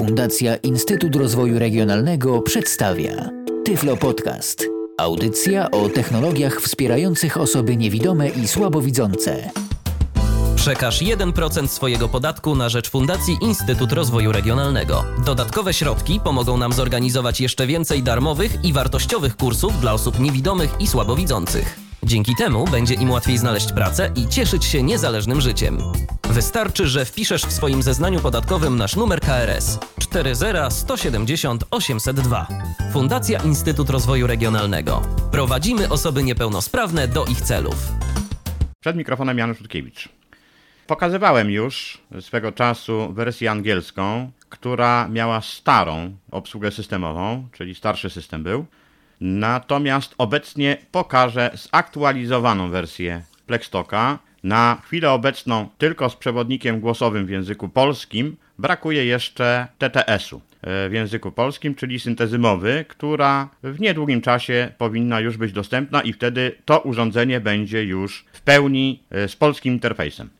Fundacja Instytut Rozwoju Regionalnego przedstawia Tyflo Podcast. Audycja o technologiach wspierających osoby niewidome i słabowidzące. Przekaż 1% swojego podatku na rzecz Fundacji Instytut Rozwoju Regionalnego. Dodatkowe środki pomogą nam zorganizować jeszcze więcej darmowych i wartościowych kursów dla osób niewidomych i słabowidzących. Dzięki temu będzie im łatwiej znaleźć pracę i cieszyć się niezależnym życiem. Wystarczy, że wpiszesz w swoim zeznaniu podatkowym nasz numer KRS 40170 802. Fundacja Instytut Rozwoju Regionalnego. Prowadzimy osoby niepełnosprawne do ich celów. Przed mikrofonem Janusz Rutkiewicz. Pokazywałem już swego czasu wersję angielską, która miała starą obsługę systemową, czyli starszy system był. Natomiast obecnie pokażę zaktualizowaną wersję Plextoka. Na chwilę obecną tylko z przewodnikiem głosowym w języku polskim brakuje jeszcze TTS-u e, w języku polskim, czyli syntezy mowy, która w niedługim czasie powinna już być dostępna i wtedy to urządzenie będzie już w pełni e, z polskim interfejsem.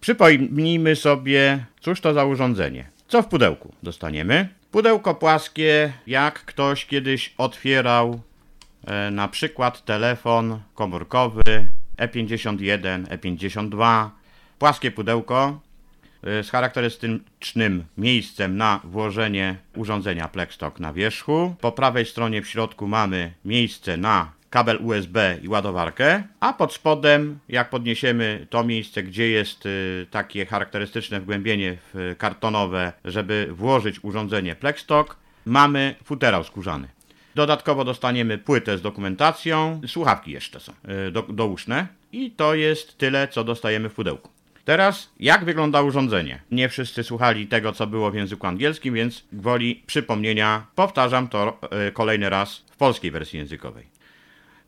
Przypomnijmy sobie, cóż to za urządzenie. Co w pudełku dostaniemy? Pudełko płaskie, jak ktoś kiedyś otwierał e, na przykład telefon komórkowy E51, E52. Płaskie pudełko e, z charakterystycznym miejscem na włożenie urządzenia Plextalk na wierzchu. Po prawej stronie w środku mamy miejsce na kabel USB i ładowarkę, a pod spodem, jak podniesiemy to miejsce, gdzie jest y, takie charakterystyczne wgłębienie kartonowe, żeby włożyć urządzenie Plextalk, mamy futerał skórzany. Dodatkowo dostaniemy płytę z dokumentacją, słuchawki jeszcze są y, do, douszne i to jest tyle, co dostajemy w pudełku. Teraz, jak wygląda urządzenie? Nie wszyscy słuchali tego, co było w języku angielskim, więc gwoli przypomnienia powtarzam to y, kolejny raz w polskiej wersji językowej.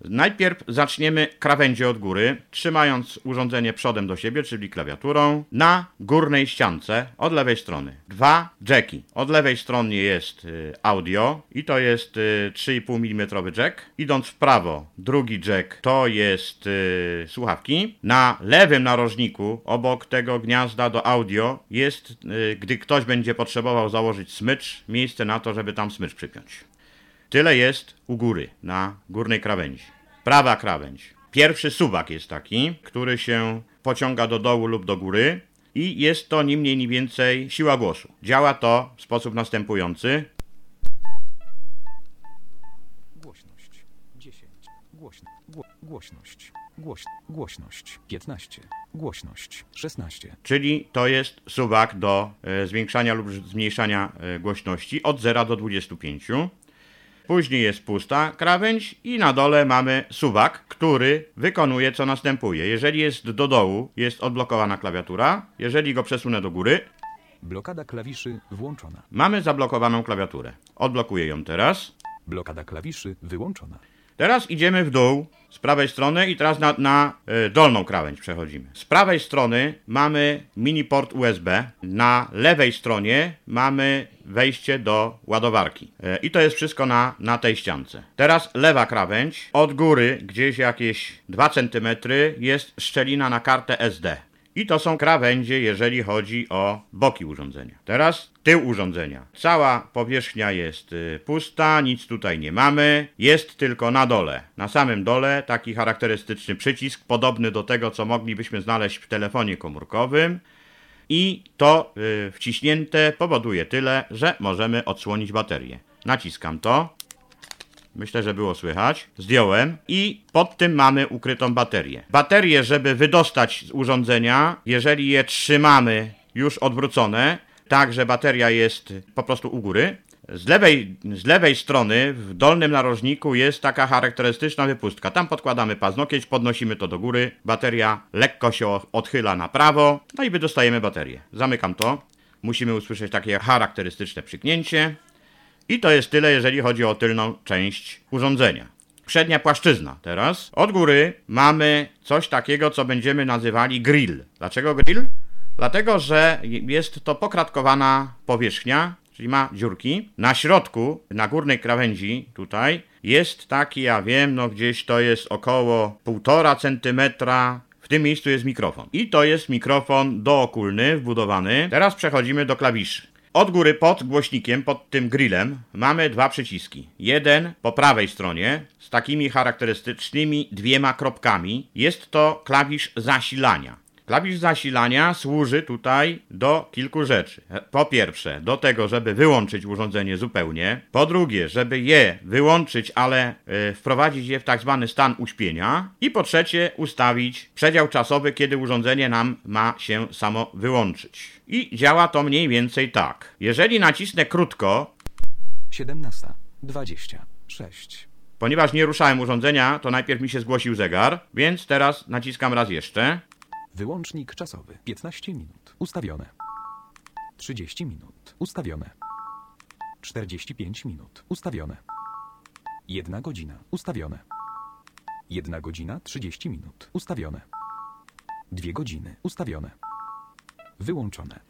Najpierw zaczniemy krawędzie od góry, trzymając urządzenie przodem do siebie, czyli klawiaturą, na górnej ściance od lewej strony. Dwa jacki. Od lewej strony jest y, audio i to jest 3,5 mm jack. Idąc w prawo, drugi jack to jest y, słuchawki. Na lewym narożniku, obok tego gniazda do audio, jest, y, gdy ktoś będzie potrzebował założyć smycz, miejsce na to, żeby tam smycz przypiąć. Tyle jest u góry, na górnej krawędzi. Prawa krawędź. Pierwszy suwak jest taki, który się pociąga do dołu lub do góry i jest to ni mniej ni więcej siła głosu. Działa to w sposób następujący. Głośność 10. Głośno, gło, głośność. Głoś, głośność 15. Głośność 16. Czyli to jest suwak do e, zwiększania lub zmniejszania e, głośności od 0 do 25. Później jest pusta krawędź i na dole mamy suwak, który wykonuje co następuje. Jeżeli jest do dołu, jest odblokowana klawiatura. Jeżeli go przesunę do góry, Blokada klawiszy włączona. mamy zablokowaną klawiaturę. Odblokuję ją teraz. Blokada klawiszy wyłączona. Teraz idziemy w dół z prawej strony i teraz na, na y, dolną krawędź przechodzimy. Z prawej strony mamy mini port USB, na lewej stronie mamy wejście do ładowarki. Y, I to jest wszystko na, na tej ściance. Teraz lewa krawędź, od góry gdzieś jakieś 2 cm jest szczelina na kartę SD. I to są krawędzie, jeżeli chodzi o boki urządzenia. Teraz tył urządzenia. Cała powierzchnia jest y, pusta, nic tutaj nie mamy. Jest tylko na dole. Na samym dole taki charakterystyczny przycisk, podobny do tego, co moglibyśmy znaleźć w telefonie komórkowym. I to y, wciśnięte powoduje tyle, że możemy odsłonić baterię. Naciskam to. Myślę, że było słychać. Zdjąłem i pod tym mamy ukrytą baterię. Baterię, żeby wydostać z urządzenia, jeżeli je trzymamy już odwrócone, tak, że bateria jest po prostu u góry. Z lewej, z lewej strony w dolnym narożniku jest taka charakterystyczna wypustka. Tam podkładamy paznokieć, podnosimy to do góry, bateria lekko się odchyla na prawo, no i wydostajemy baterię. Zamykam to. Musimy usłyszeć takie charakterystyczne przyknięcie. I to jest tyle, jeżeli chodzi o tylną część urządzenia. Przednia płaszczyzna teraz. Od góry mamy coś takiego, co będziemy nazywali grill. Dlaczego grill? Dlatego, że jest to pokratkowana powierzchnia, czyli ma dziurki. Na środku, na górnej krawędzi tutaj jest taki, ja wiem, no gdzieś to jest około 1,5 centymetra w tym miejscu jest mikrofon. I to jest mikrofon dookulny, wbudowany. Teraz przechodzimy do klawiszy. Od góry pod głośnikiem, pod tym grillem, mamy dwa przyciski. Jeden po prawej stronie z takimi charakterystycznymi dwiema kropkami. Jest to klawisz zasilania. Klawisz zasilania służy tutaj do kilku rzeczy. Po pierwsze, do tego, żeby wyłączyć urządzenie zupełnie. Po drugie, żeby je wyłączyć, ale y, wprowadzić je w tak zwany stan uśpienia. I po trzecie, ustawić przedział czasowy, kiedy urządzenie nam ma się samo wyłączyć. I działa to mniej więcej tak. Jeżeli nacisnę krótko, 17. 26. ponieważ nie ruszałem urządzenia, to najpierw mi się zgłosił zegar, więc teraz naciskam raz jeszcze. Wyłącznik czasowy. 15 minut. Ustawione. 30 minut. Ustawione. 45 minut. Ustawione. 1 godzina. Ustawione. 1 godzina 30 minut. Ustawione. 2 godziny. Ustawione. Wyłączone.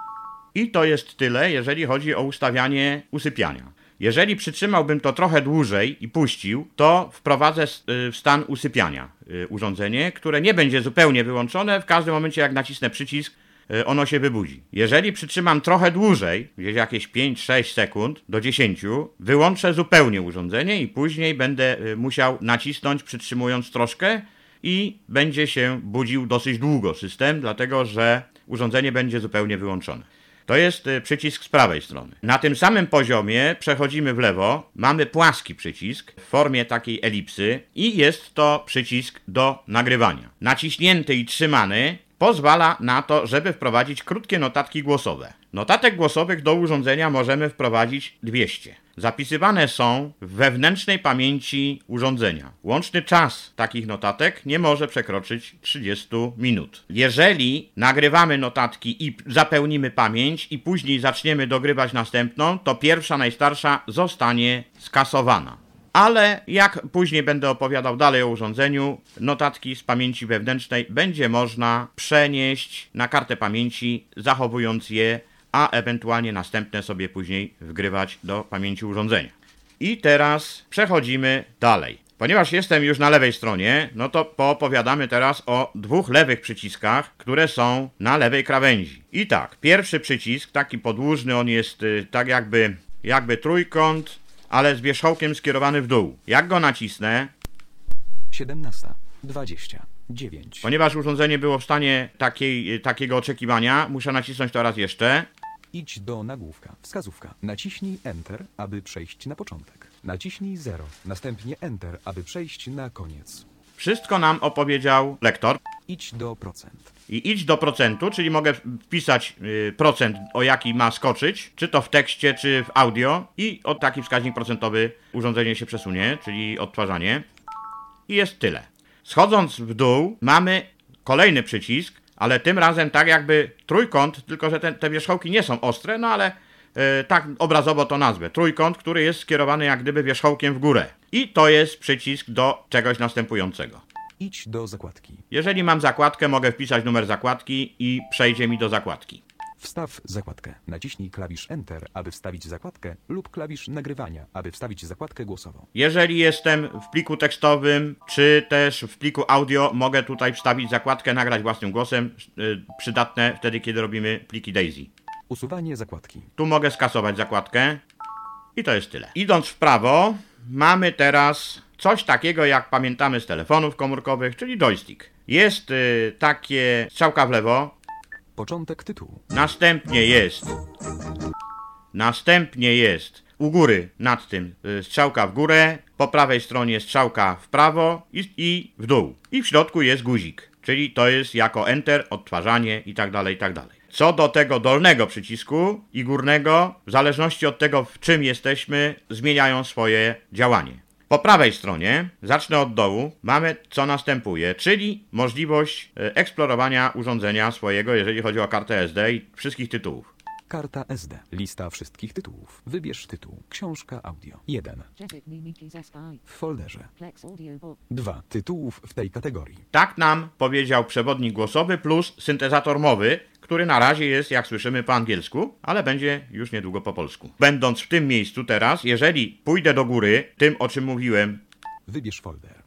I to jest tyle, jeżeli chodzi o ustawianie usypiania. Jeżeli przytrzymałbym to trochę dłużej i puścił, to wprowadzę y, w stan usypiania y, urządzenie, które nie będzie zupełnie wyłączone. W każdym momencie, jak nacisnę przycisk, y, ono się wybudzi. Jeżeli przytrzymam trochę dłużej, gdzieś jakieś 5-6 sekund do 10, wyłączę zupełnie urządzenie i później będę musiał nacisnąć, przytrzymując troszkę i będzie się budził dosyć długo system, dlatego że urządzenie będzie zupełnie wyłączone. To jest y, przycisk z prawej strony. Na tym samym poziomie przechodzimy w lewo, mamy płaski przycisk w formie takiej elipsy i jest to przycisk do nagrywania. Naciśnięty i trzymany pozwala na to, żeby wprowadzić krótkie notatki głosowe. Notatek głosowych do urządzenia możemy wprowadzić 200. Zapisywane są w wewnętrznej pamięci urządzenia. Łączny czas takich notatek nie może przekroczyć 30 minut. Jeżeli nagrywamy notatki i zapełnimy pamięć i później zaczniemy dogrywać następną, to pierwsza, najstarsza zostanie skasowana. Ale jak później będę opowiadał dalej o urządzeniu, notatki z pamięci wewnętrznej będzie można przenieść na kartę pamięci, zachowując je, a ewentualnie następne sobie później wgrywać do pamięci urządzenia. I teraz przechodzimy dalej. Ponieważ jestem już na lewej stronie, no to poopowiadamy teraz o dwóch lewych przyciskach, które są na lewej krawędzi. I tak, pierwszy przycisk, taki podłużny, on jest y, tak jakby, jakby trójkąt, ale z wierzchołkiem skierowany w dół. Jak go nacisnę, 17. 29. ponieważ urządzenie było w stanie takiej, y, takiego oczekiwania, muszę nacisnąć to raz jeszcze. Idź do nagłówka. Wskazówka. Naciśnij Enter, aby przejść na początek. Naciśnij 0. Następnie Enter, aby przejść na koniec. Wszystko nam opowiedział lektor. Idź do procent. I idź do procentu, czyli mogę wpisać y, procent, o jaki ma skoczyć, czy to w tekście, czy w audio, i o taki wskaźnik procentowy urządzenie się przesunie, czyli odtwarzanie. I jest tyle. Schodząc w dół, mamy kolejny przycisk, ale tym razem tak jakby trójkąt, tylko że te, te wierzchołki nie są ostre, no ale y, tak obrazowo to nazwę. Trójkąt, który jest skierowany jak gdyby wierzchołkiem w górę. I to jest przycisk do czegoś następującego. Idź do zakładki. Jeżeli mam zakładkę, mogę wpisać numer zakładki i przejdzie mi do zakładki. Wstaw zakładkę. Naciśnij klawisz Enter, aby wstawić zakładkę lub klawisz nagrywania, aby wstawić zakładkę głosową. Jeżeli jestem w pliku tekstowym, czy też w pliku audio, mogę tutaj wstawić zakładkę, nagrać własnym głosem, y, przydatne wtedy, kiedy robimy pliki DAISY. Usuwanie zakładki. Tu mogę skasować zakładkę i to jest tyle. Idąc w prawo, mamy teraz coś takiego, jak pamiętamy z telefonów komórkowych, czyli joystick. Jest y, takie strzałka w lewo, Początek tytułu. Następnie jest. Następnie jest u góry nad tym y, strzałka w górę, po prawej stronie strzałka w prawo i, i w dół. I w środku jest guzik, czyli to jest jako enter, odtwarzanie i tak dalej, i tak. Co do tego dolnego przycisku i górnego, w zależności od tego, w czym jesteśmy, zmieniają swoje działanie. Po prawej stronie, zacznę od dołu, mamy co następuje, czyli możliwość e, eksplorowania urządzenia swojego, jeżeli chodzi o kartę SD i wszystkich tytułów. Karta SD. Lista wszystkich tytułów. Wybierz tytuł. Książka audio. 1. Jetted Mimikis SI. W folderze. Plex Audiobook. 2. Tytułów w tej kategorii. Tak nam powiedział przewodnik głosowy plus syntezator mowy, który na razie jest, jak słyszymy, po angielsku, ale będzie już niedługo po polsku. Będąc w tym miejscu teraz, jeżeli pójdę do góry, tym o czym mówiłem, Wybierz folder.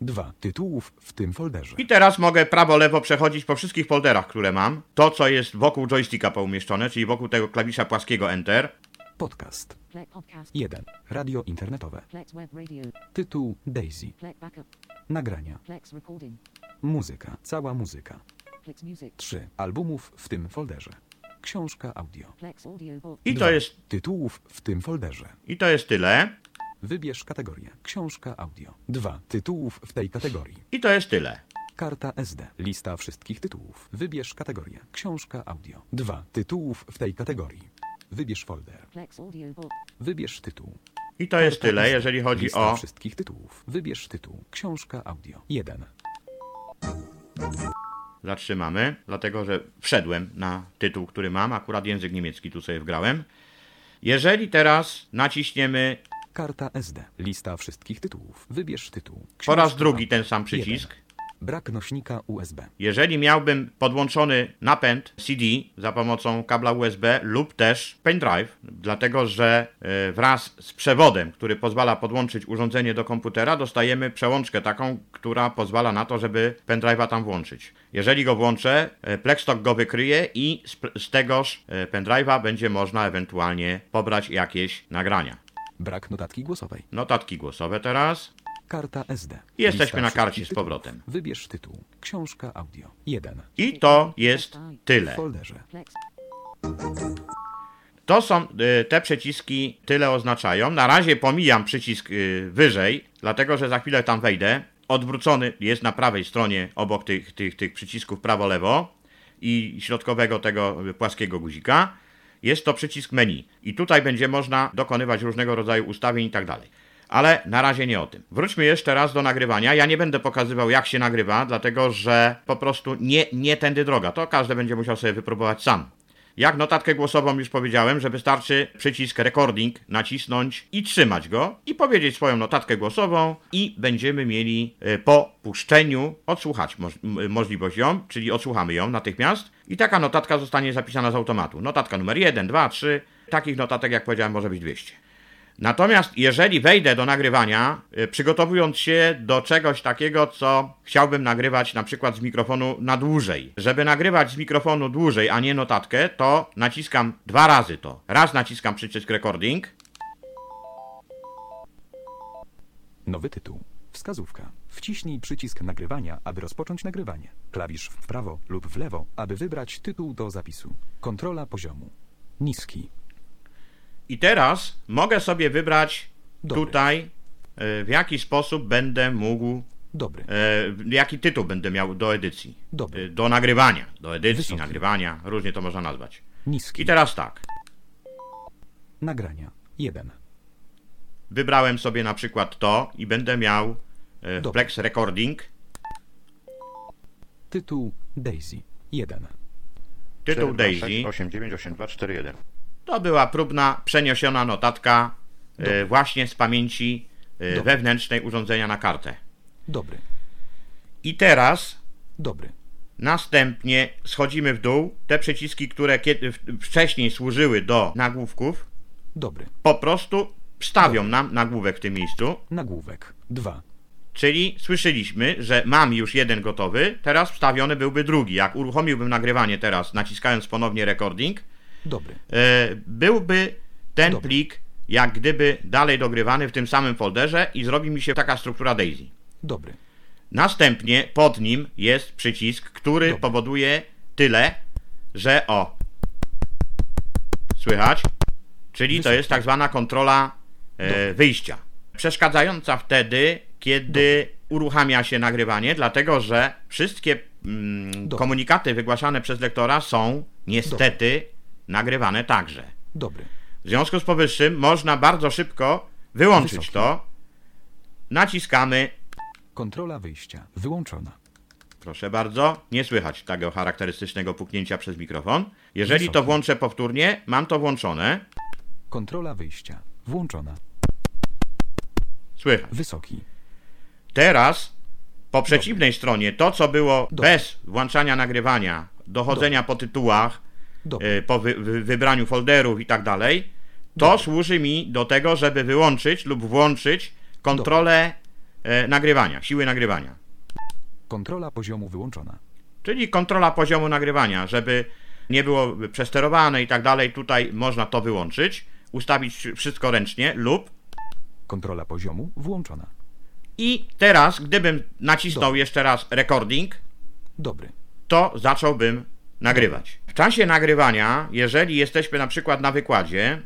2 tytułów w tym folderze. I teraz mogę prawo-lewo przechodzić po wszystkich folderach, które mam. To, co jest wokół joysticka poumieszczone, czyli wokół tego klawisza płaskiego Enter. Podcast. Plex Podcast. 1. Radio internetowe. Tytuł Daisy. Nagrania. Muzyka. Cała muzyka. 3. Albumów w tym folderze. Książka audio. I to Dwa. jest, Tytułów w tym folderze. i to jest tyle. Wybierz kategorię. Książka audio. 2. Tytułów w tej kategorii. I to jest tyle. Karta SD. Lista wszystkich tytułów. Wybierz kategorię. Książka audio. 2. Tytułów w tej kategorii. Wybierz folder. Wybierz tytuł. I to jest tyle, SD. jeżeli chodzi Lista o wszystkich tytułów. Wybierz tytuł. Książka audio. 1. Zatrzymamy, dlatego że wszedłem na tytuł, który mam. Akurat język niemiecki tu sobie wgrałem. Jeżeli teraz naciśniemy Karta SD. Lista wszystkich tytułów. Wybierz tytuł. po raz Książka drugi ten sam przycisk, Jeden. Brak nośnika USB. jeżeli miałbym podłączony napęd CD za pomocą kabla USB lub też pendrive, dlatego że e, wraz z przewodem, który pozwala podłączyć urządzenie do komputera, dostajemy przełączkę taką, która pozwala na to, żeby pendrive'a tam włączyć. Jeżeli go włączę, e, Plextalk go wykryje i z, z tegoż e, pendrive'a będzie można ewentualnie pobrać jakieś nagrania. Brak notatki głosowej. Notatki głosowe teraz. Karta SD. Jesteśmy na karcie z powrotem. Wybierz tytuł. Książka audio. 1. I to jest W tyle. folderze. To są y, te przyciski, tyle oznaczają. Na razie pomijam przycisk y, wyżej, dlatego że za chwilę tam wejdę. Odwrócony jest na prawej stronie obok tych, tych, tych przycisków prawo-lewo i środkowego tego płaskiego guzika. Jest to przycisk menu i tutaj będzie można dokonywać różnego rodzaju ustawień i tak dalej. Ale na razie nie o tym. Wróćmy jeszcze raz do nagrywania. Ja nie będę pokazywał, jak się nagrywa, dlatego że po prostu nie, nie tędy droga. To każdy będzie musiał sobie wypróbować sam. Jak notatkę głosową już powiedziałem, że wystarczy przycisk recording nacisnąć i trzymać go i powiedzieć swoją notatkę głosową i będziemy mieli e, po puszczeniu odsłuchać możliwość ją, czyli odsłuchamy ją natychmiast i taka notatka zostanie zapisana z automatu. Notatka numer 1, 2, 3, takich notatek jak powiedziałem może być 200. Natomiast jeżeli wejdę do nagrywania, y, przygotowując się do czegoś takiego, co chciałbym nagrywać na przykład z mikrofonu na dłużej. Żeby nagrywać z mikrofonu dłużej, a nie notatkę, to naciskam dwa razy to. Raz naciskam przycisk recording, Nowy tytuł. Wskazówka. Wciśnij przycisk nagrywania, aby rozpocząć nagrywanie. Klawisz w prawo lub w lewo, aby wybrać tytuł do zapisu. Kontrola poziomu. Niski. I teraz mogę sobie wybrać Dobry. tutaj, y, w jaki sposób będę mógł, Dobry. y, jaki tytuł będę miał do edycji. Dobry. Y, Do nagrywania, do edycji, Wysoki. nagrywania, różnie to można nazwać. Niski. I teraz tak, Nagrania. 1. wybrałem sobie na przykład to i będę miał Dobry. Plex Recording, Tytuł Daisy. 1. tytuł Daisy. 898241. To była próbna, przeniesiona notatka y, właśnie z pamięci y, Dobry. wewnętrznej urządzenia na kartę. Dobry. I teraz Dobry. Następnie schodzimy w dół. Te przyciski, które kiedy, wcześniej służyły do nagłówków, Dobry. po prostu wstawią nam nagłówek w tym miejscu. Nagłówek. 2. Czyli słyszeliśmy, że mam już jeden gotowy, teraz wstawiony byłby drugi. Jak uruchomiłbym nagrywanie teraz, naciskając ponownie recording, Dobry. e, byłby ten Dobry. plik jak gdyby dalej dogrywany w tym samym folderze i zrobi mi się taka struktura Daisy. Dobry. Następnie pod nim jest przycisk, który Dobra. powoduje tyle, że o. Słychać? Czyli to Wysoki. jest tak zwana kontrola e, wyjścia. Przeszkadzająca wtedy, kiedy uruchamia się nagrywanie, dlatego że wszystkie mm, komunikaty wygłaszane przez lektora są niestety nagrywane także. Dobry. W związku z powyższym można bardzo szybko wyłączyć Wysoki. to. Naciskamy Kontrola wyjścia. Wyłączona. Proszę bardzo, nie słychać tego charakterystycznego puknięcia przez mikrofon. Jeżeli to Wysoki. włączę powtórnie, mam to włączone. Kontrola wyjścia. Włączona. Słychać. Wysoki. Teraz po przeciwnej stronie to, co było Dobry. bez włączania nagrywania, dochodzenia po tytułach, Dobry. y, po wy, wy, wybraniu folderów i tak dalej, to Dobry. służy mi do tego, żeby wyłączyć lub włączyć kontrolę e, nagrywania, siły nagrywania. Kontrola poziomu wyłączona. Czyli kontrola poziomu nagrywania, żeby nie było przesterowane i tak dalej. Tutaj można to wyłączyć, ustawić wszystko ręcznie lub Kontrola poziomu włączona. i teraz, gdybym nacisnął Dobra. jeszcze raz recording, Dobry. to zacząłbym nagrywać. W czasie nagrywania, jeżeli jesteśmy na przykład na wykładzie,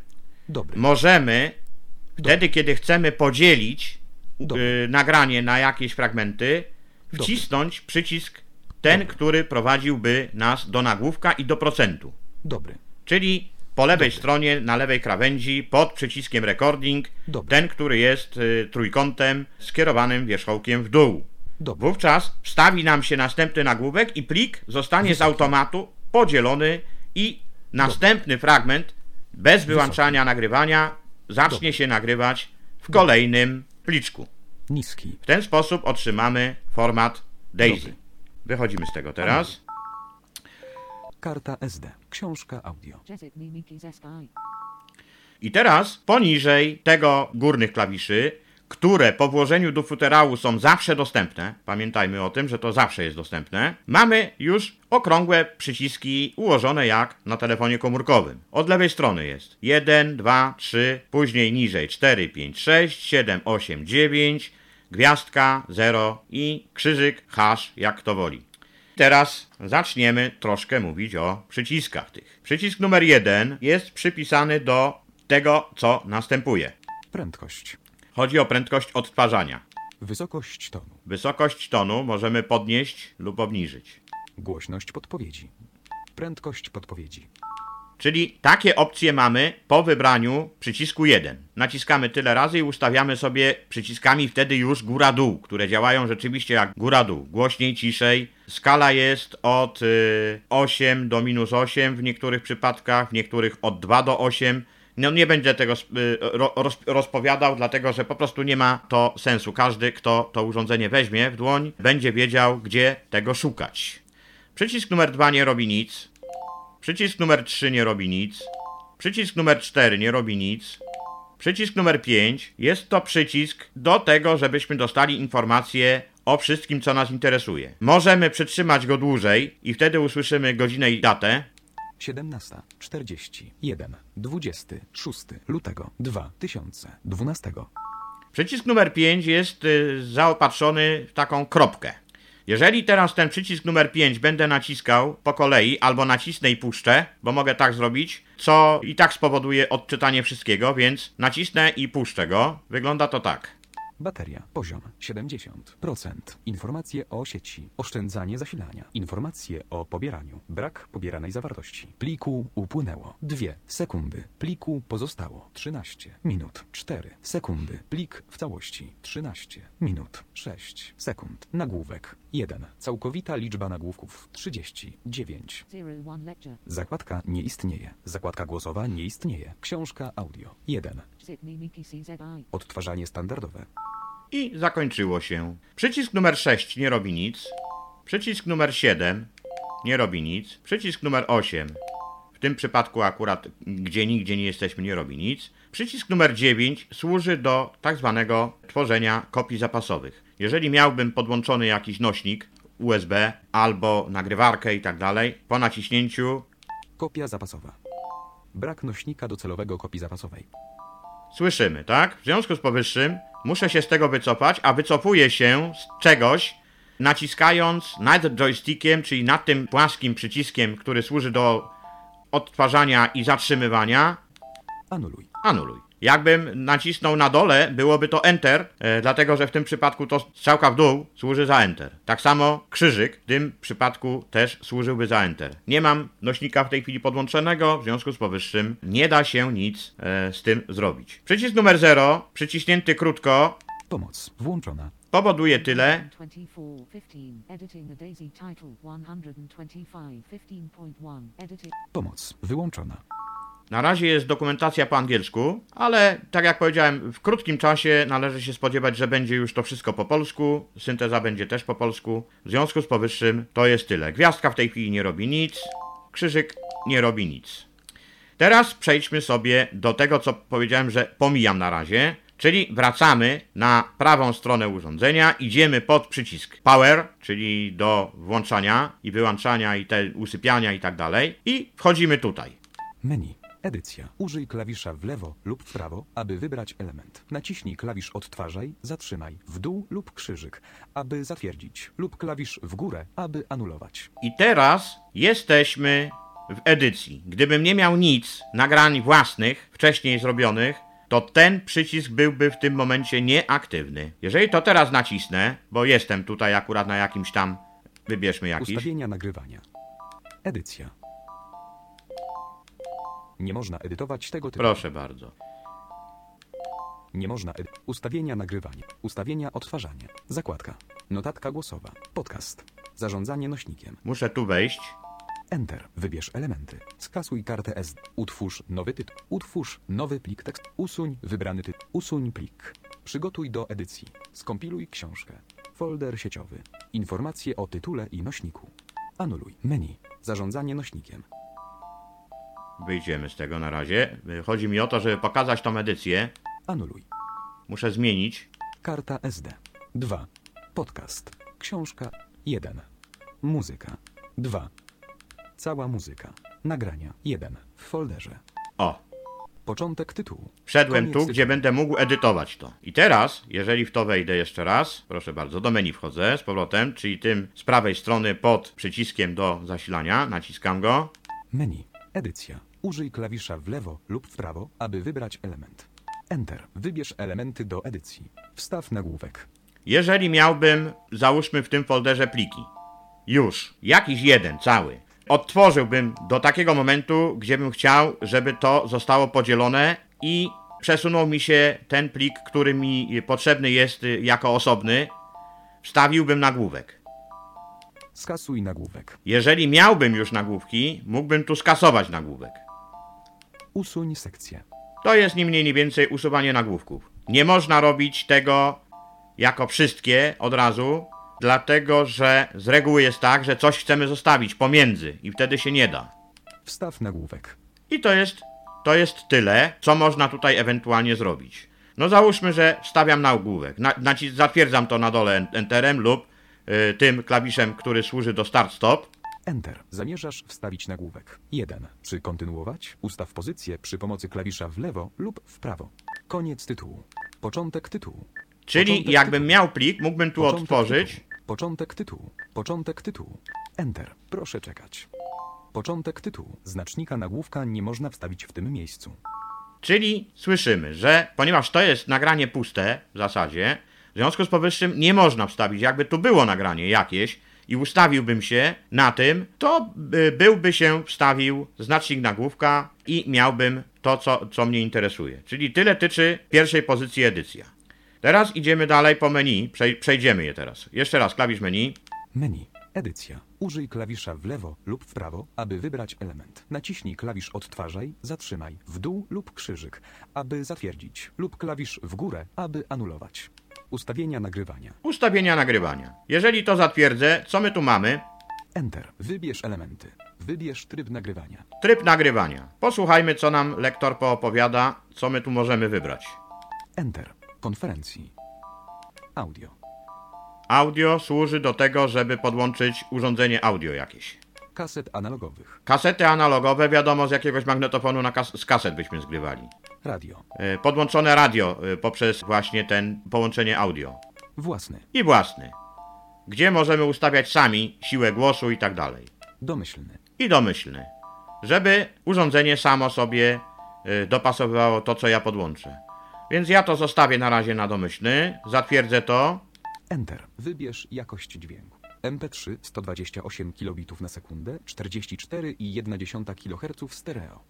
Dobry. możemy wtedy, kiedy chcemy podzielić y, nagranie na jakieś fragmenty, wcisnąć przycisk ten, który prowadziłby nas do nagłówka i do procentu. Dobry. Czyli po lewej stronie, na lewej krawędzi, pod przyciskiem recording, ten, który jest y, trójkątem skierowanym wierzchołkiem w dół. Dobry. Wówczas wstawi nam się następny nagłówek i plik zostanie z automatu podzielony i następny fragment bez wyłączania nagrywania zacznie się nagrywać w kolejnym pliczku. Niski. W ten sposób otrzymamy format DAISY. Wychodzimy z tego teraz. Karta SD. Książka audio. I teraz poniżej tego górnych klawiszy, które po włożeniu do futerału są zawsze dostępne, pamiętajmy o tym, że to zawsze jest dostępne, mamy już okrągłe przyciski ułożone jak na telefonie komórkowym. Od lewej strony jest 1, 2, 3, później niżej 4, 5, 6, 7, 8, 9, gwiazdka, 0 i krzyżyk, hash, jak kto woli. Teraz zaczniemy troszkę mówić o przyciskach tych. Przycisk numer 1 jest przypisany do tego, co następuje. Prędkość. Chodzi o prędkość odtwarzania. Wysokość tonu. Wysokość tonu możemy podnieść lub obniżyć. Głośność podpowiedzi. Prędkość podpowiedzi. Czyli takie opcje mamy po wybraniu przycisku 1. Naciskamy tyle razy i ustawiamy sobie przyciskami wtedy już góra-dół, które działają rzeczywiście jak góra-dół. Głośniej, ciszej. Skala jest od y, 8 do minus 8 w niektórych przypadkach, w niektórych od 2 do 8. No nie będę tego y, ro, roz, rozpowiadał, dlatego że po prostu nie ma to sensu. Każdy, kto to urządzenie weźmie w dłoń, będzie wiedział, gdzie tego szukać. Przycisk numer 2 nie robi nic. Przycisk numer 3 nie robi nic. Przycisk numer 4 nie robi nic. Przycisk numer 5 jest to przycisk do tego, żebyśmy dostali informacje o wszystkim, co nas interesuje. Możemy przytrzymać go dłużej i wtedy usłyszymy godzinę i datę. 17.41. 26 lutego 2012. Przycisk numer 5 jest y, zaopatrzony w taką kropkę. Jeżeli teraz ten przycisk numer 5 będę naciskał po kolei, albo nacisnę i puszczę, bo mogę tak zrobić, co i tak spowoduje odczytanie wszystkiego, więc nacisnę i puszczę go. Wygląda to tak. Bateria. Poziom 70%. Informacje o sieci. Oszczędzanie zasilania. Informacje o pobieraniu. Brak pobieranej zawartości. Pliku upłynęło. 2 sekundy. Pliku pozostało 13 minut. 4 sekundy. Plik w całości 13 minut. 6 sekund. Nagłówek 1. Całkowita liczba nagłówków 39. Zero one lecture. Zakładka nie istnieje. Zakładka głosowa nie istnieje. Książka audio 1. Jesit Mimikis ZI. Odtwarzanie standardowe. I zakończyło się. Przycisk numer 6 nie robi nic. Przycisk numer 7 nie robi nic. Przycisk numer 8 w tym przypadku akurat gdzie nigdzie nie jesteśmy nie robi nic. Przycisk numer 9 służy do tak zwanego tworzenia kopii zapasowych. Jeżeli miałbym podłączony jakiś nośnik USB albo nagrywarkę i tak dalej, po naciśnięciu Kopia zapasowa. Brak nośnika docelowego kopii zapasowej. Słyszymy, tak? W związku z powyższym muszę się z tego wycofać, a wycofuję się z czegoś naciskając nad joystickiem, czyli nad tym płaskim przyciskiem, który służy do odtwarzania i zatrzymywania, Anuluj. anuluj. Jakbym nacisnął na dole, byłoby to Enter, e, dlatego że w tym przypadku to strzałka w dół służy za Enter. Tak samo krzyżyk w tym przypadku też służyłby za Enter. Nie mam nośnika w tej chwili podłączonego, w związku z powyższym nie da się nic e, z tym zrobić. Przycisk numer 0, przyciśnięty krótko, Pomoc. Włączona. powoduje tyle, 24.15. Editing the Daisy title 125.15.1. Editing. Pomoc. Wyłączona. Na razie jest dokumentacja po angielsku, ale tak jak powiedziałem, w krótkim czasie należy się spodziewać, że będzie już to wszystko po polsku, synteza będzie też po polsku. W związku z powyższym to jest tyle. Gwiazdka w tej chwili nie robi nic, krzyżyk nie robi nic. Teraz przejdźmy sobie do tego, co powiedziałem, że pomijam na razie, Czyli wracamy na prawą stronę urządzenia, idziemy pod przycisk Power, czyli do włączania i wyłączania i te usypiania i tak dalej i wchodzimy tutaj. Menu. Edycja. Użyj klawisza w lewo lub w prawo, aby wybrać element. Naciśnij klawisz odtwarzaj, zatrzymaj, w dół lub krzyżyk, aby zatwierdzić, lub klawisz w górę, aby anulować. I teraz jesteśmy w edycji. Gdybym nie miał nic, nagrań własnych, wcześniej zrobionych, to ten przycisk byłby w tym momencie nieaktywny. Jeżeli to teraz nacisnę, bo jestem tutaj akurat na jakimś tam, wybierzmy jakiś, Ustawienia nagrywania. Edycja. Nie można edytować tego typu. proszę bardzo. Nie można edy- Ustawienia nagrywania. Ustawienia odtwarzania. Zakładka. Notatka głosowa. Podcast. Zarządzanie nośnikiem. Muszę tu wejść. Enter. Wybierz elementy. Skasuj kartę SD. Utwórz nowy tytuł. Utwórz nowy plik tekst. Usuń wybrany tytuł. Usuń plik. Przygotuj do edycji. Skompiluj książkę. Folder sieciowy. Informacje o tytule i nośniku. Anuluj. Menu. Zarządzanie nośnikiem. Wyjdziemy z tego na razie. Chodzi mi o to, żeby pokazać tą edycję. Anuluj. Muszę zmienić. Karta SD. 2. Podcast. Książka. 1. Muzyka. 2. Cała muzyka. Nagrania. 1. W folderze. O, Początek tytułu. Wszedłem Koniec tu, tytułu. gdzie będę mógł edytować to. I teraz, jeżeli w to wejdę jeszcze raz, proszę bardzo, do menu wchodzę z powrotem, czyli tym z prawej strony pod przyciskiem do zasilania, naciskam go. Menu. Edycja. Użyj klawisza w lewo lub w prawo, aby wybrać element. Enter. Wybierz elementy do edycji. Wstaw nagłówek. Jeżeli miałbym, załóżmy w tym folderze pliki, już, jakiś jeden, cały, odtworzyłbym do takiego momentu, gdzie bym chciał, żeby to zostało podzielone i przesunął mi się ten plik, który mi potrzebny jest y, jako osobny, wstawiłbym nagłówek. Skasuj nagłówek. Jeżeli miałbym już nagłówki, mógłbym tu skasować nagłówek. Usuń sekcję. To jest ni mniej, ni więcej usuwanie nagłówków. Nie można robić tego jako wszystkie od razu, dlatego że z reguły jest tak, że coś chcemy zostawić pomiędzy i wtedy się nie da. Wstaw nagłówek. I to jest, to jest tyle, co można tutaj ewentualnie zrobić. No załóżmy, że wstawiam nagłówek. Na, naci- zatwierdzam to na dole en- enterem lub y, tym klawiszem, który służy do start-stop. Enter. Zamierzasz wstawić nagłówek. 1. Czy kontynuować? Ustaw pozycję przy pomocy klawisza w lewo lub w prawo. Koniec tytułu. Początek tytułu. Czyli Początek jakbym tytułu. miał plik, mógłbym tu Początek otworzyć. Tytułu. Początek tytułu. Początek tytułu. Enter. Proszę czekać. Początek tytułu. Znacznika nagłówka nie można wstawić w tym miejscu. Czyli słyszymy, że ponieważ to jest nagranie puste w zasadzie, w związku z powyższym nie można wstawić. Jakby tu było nagranie jakieś i ustawiłbym się na tym, to by, byłby się wstawił znacznik nagłówka i miałbym to, co, co mnie interesuje. Czyli tyle tyczy pierwszej pozycji edycja. Teraz idziemy dalej po menu. Przej- przejdziemy je teraz. Jeszcze raz klawisz menu. Menu. Edycja. Użyj klawisza w lewo lub w prawo, aby wybrać element. Naciśnij klawisz odtwarzaj, zatrzymaj, w dół lub krzyżyk, aby zatwierdzić, lub klawisz w górę, aby anulować. Ustawienia nagrywania. Ustawienia nagrywania. Jeżeli to zatwierdzę, co my tu mamy? Enter. Wybierz elementy. Wybierz tryb nagrywania. Tryb nagrywania. Posłuchajmy, co nam lektor poopowiada, co my tu możemy wybrać. Enter. Konferencji. Audio. Audio służy do tego, żeby podłączyć urządzenie audio jakieś. Kaset analogowych. Kasety analogowe, wiadomo, z jakiegoś magnetofonu na kas z kaset byśmy zgrywali. Radio. E, Podłączone radio e, poprzez właśnie ten połączenie audio. Własny. I własny. Gdzie możemy ustawiać sami siłę głosu i tak dalej. Domyślny. I domyślny. Żeby urządzenie samo sobie e, dopasowywało to, co ja podłączę. Więc ja to zostawię na razie na domyślny, zatwierdzę to. Enter. Wybierz jakość dźwięku. MP3 128 kilobitów na sekundę, 44,1 kHz stereo.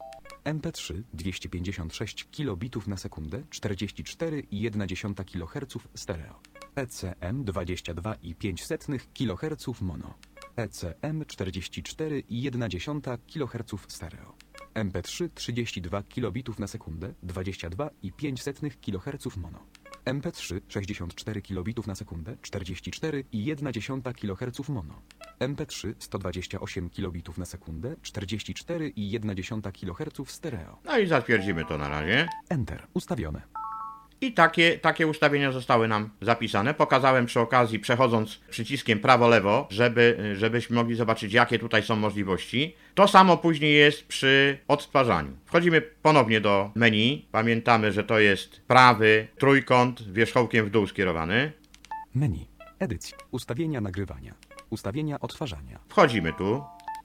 MP3 256 kilobitów na sekundę, 44,1 kHz stereo. ECM 22,5 kHz mono. ECM 44,1 kHz stereo. MP3 32 kilobitów na sekundę, 22,5 kHz mono. MP3 64 kilobitów na sekundę, 44,1 kHz mono. MP3 128 kilobitów na sekundę, 44,1 kHz stereo. No i zatwierdzimy to na razie. Enter. Ustawione. I takie, takie ustawienia zostały nam zapisane. Pokazałem przy okazji, przechodząc przyciskiem prawo-lewo, żeby, żebyśmy mogli zobaczyć, jakie tutaj są możliwości. To samo później jest przy odtwarzaniu. Wchodzimy ponownie do menu. Pamiętamy, że to jest prawy trójkąt wierzchołkiem w dół skierowany. Menu. Edycja. Ustawienia nagrywania. Ustawienia odtwarzania. Wchodzimy tu.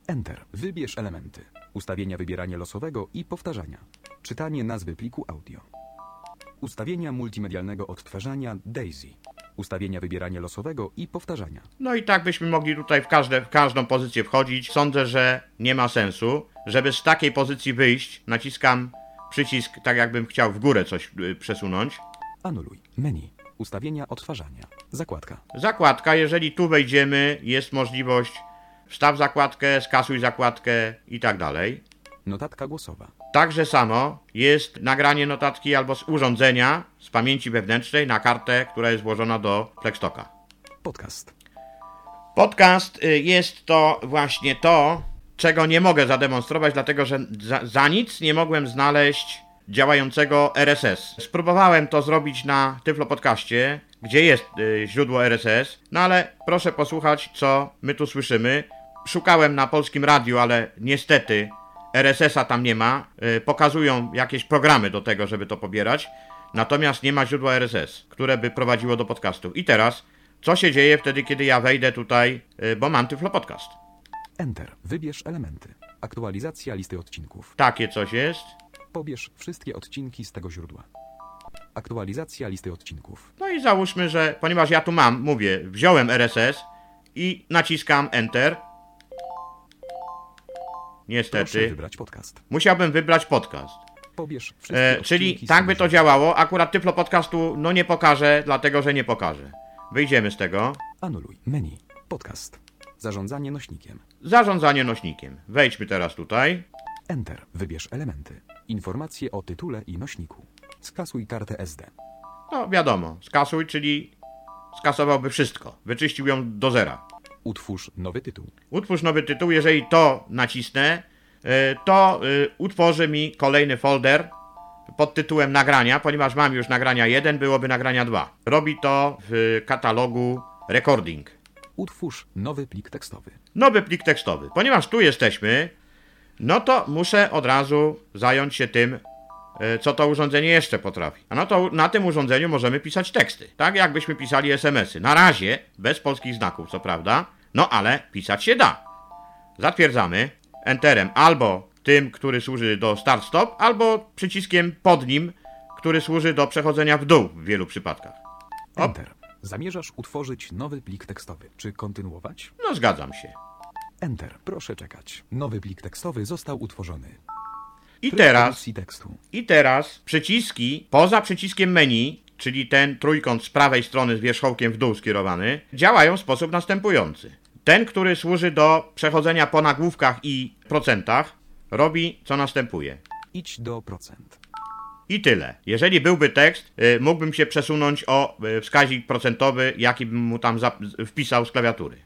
Enter. Wybierz elementy. Ustawienia wybierania losowego i powtarzania. Czytanie nazwy pliku audio. Ustawienia multimedialnego odtwarzania DAISY. Ustawienia wybierania losowego i powtarzania. No i tak byśmy mogli tutaj w, każde, w każdą pozycję wchodzić. Sądzę, że nie ma sensu. Żeby z takiej pozycji wyjść, naciskam przycisk, tak jakbym chciał w górę coś y, przesunąć. Anuluj. Menu. Ustawienia odtwarzania. Zakładka. Zakładka, jeżeli tu wejdziemy, jest możliwość wstaw zakładkę, skasuj zakładkę i tak dalej. Notatka głosowa. Także samo jest nagranie notatki albo z urządzenia, z pamięci wewnętrznej na kartę, która jest włożona do Plextoka. Podcast. Podcast y, jest to właśnie to, czego nie mogę zademonstrować, dlatego że za, za nic nie mogłem znaleźć działającego RSS. Spróbowałem to zrobić na Tyflo Podcaście, gdzie jest y, źródło RSS, no ale proszę posłuchać, co my tu słyszymy. Szukałem na polskim radiu, ale niestety RSS-a tam nie ma. Y, pokazują jakieś programy do tego, żeby to pobierać, natomiast nie ma źródła RSS, które by prowadziło do podcastu. I teraz, co się dzieje wtedy, kiedy ja wejdę tutaj, y, bo mam Tyflo Podcast? Enter. Wybierz elementy. Aktualizacja listy odcinków. Takie coś jest. Pobierz wszystkie odcinki z tego źródła. Aktualizacja listy odcinków. No i załóżmy, że ponieważ ja tu mam, mówię, wziąłem RSS i naciskam Enter. Niestety, wybrać podcast. musiałbym wybrać podcast. E, czyli tak by to działało. Akurat Tyflo Podcastu no nie pokażę, dlatego że nie pokażę. Wyjdziemy z tego. Anuluj. Menu. Podcast. Zarządzanie nośnikiem. Zarządzanie nośnikiem. Wejdźmy teraz tutaj. Enter. Wybierz elementy. Informacje o tytule i nośniku. Skasuj kartę SD. No wiadomo, skasuj, czyli skasowałby wszystko. Wyczyścił ją do zera. Utwórz nowy tytuł. Utwórz nowy tytuł. Jeżeli to nacisnę, e, to e, utworzy mi kolejny folder pod tytułem nagrania, ponieważ mam już nagrania 1, byłoby nagrania 2. Robi to w katalogu recording. Utwórz nowy plik tekstowy. Nowy plik tekstowy. Ponieważ tu jesteśmy, no to muszę od razu zająć się tym, e, co to urządzenie jeszcze potrafi. A no to na tym urządzeniu możemy pisać teksty, tak jakbyśmy pisali SMS-y. Na razie bez polskich znaków, co prawda, no ale pisać się da. Zatwierdzamy Enterem albo tym, który służy do start-stop, albo przyciskiem pod nim, który służy do przechodzenia w dół w wielu przypadkach. Enter. Zamierzasz utworzyć nowy plik tekstowy. Czy kontynuować? No zgadzam się. Enter. Proszę czekać. Nowy plik tekstowy został utworzony. I teraz. I teraz przyciski poza przyciskiem menu, czyli ten trójkąt z prawej strony z wierzchołkiem w dół skierowany, działają w sposób następujący. Ten, który służy do przechodzenia po nagłówkach i procentach, robi co następuje. Idź do procent. I tyle. Jeżeli byłby tekst, y, mógłbym się przesunąć o y, wskaźnik procentowy, jaki bym mu tam wpisał z klawiatury.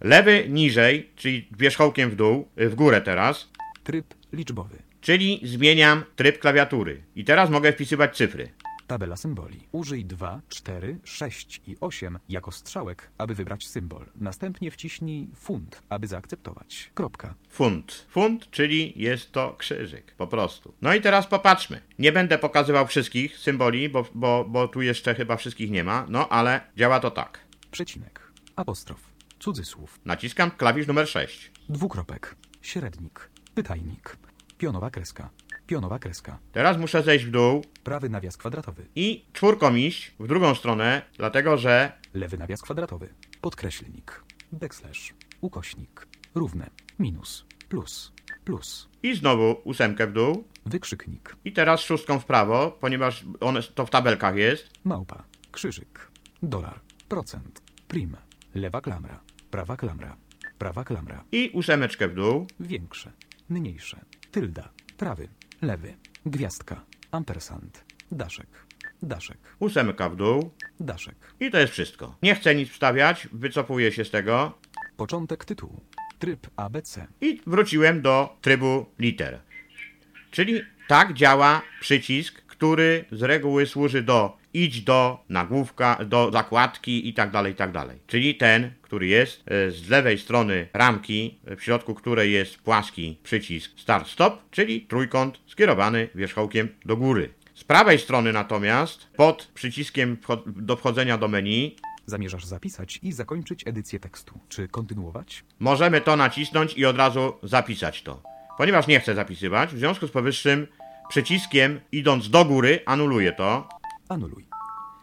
Lewy niżej, czyli wierzchołkiem w dół, y, w górę teraz, Tryb liczbowy. czyli zmieniam tryb klawiatury. I teraz mogę wpisywać cyfry. Tabela symboli. Użyj 2, 4, 6 i 8 jako strzałek, aby wybrać symbol. Następnie wciśnij funt, aby zaakceptować. Kropka. Funt. Funt, czyli jest to krzyżyk, po prostu. No i teraz popatrzmy. Nie będę pokazywał wszystkich symboli, bo, bo, bo tu jeszcze chyba wszystkich nie ma, no ale działa to tak. Przecinek. Apostrof. Cudzysłów. Naciskam klawisz numer 6. Dwukropek. Średnik. Pytajnik. Pionowa kreska. Pionowa kreska. Teraz muszę zejść w dół Prawy nawias kwadratowy. i czwórką iść w drugą stronę, dlatego że Lewy nawias kwadratowy. Podkreślnik. Backslash. Ukośnik. Równe. Minus. Plus. Plus. i znowu ósemkę w dół Wykrzyknik. i teraz szóstką w prawo, ponieważ one, to w tabelkach jest. Małpa. Krzyżyk. Dolar. Procent. Prim. Lewa klamra. Prawa klamra. Prawa klamra. I ósemeczkę w dół. Większe. Mniejsze. Tylda. Prawy. Lewy. Gwiazdka. Ampersand. Daszek. Daszek. Ósemka w dół. Daszek. I to jest wszystko. Nie chcę nic wstawiać, wycofuję się z tego Początek tytułu. Tryb ABC. i wróciłem do trybu liter. Czyli tak działa przycisk, który z reguły służy do idź do nagłówka, do zakładki i tak dalej, i tak dalej. Czyli ten, który jest e, z lewej strony ramki, e, w środku której jest płaski przycisk Start Stop, czyli trójkąt skierowany wierzchołkiem do góry. Z prawej strony natomiast, pod przyciskiem do wchodzenia do menu, Zamierzasz zapisać i zakończyć edycję tekstu. Czy kontynuować? możemy to nacisnąć i od razu zapisać to. Ponieważ nie chcę zapisywać, w związku z powyższym przyciskiem idąc do góry anuluję to. Anuluj.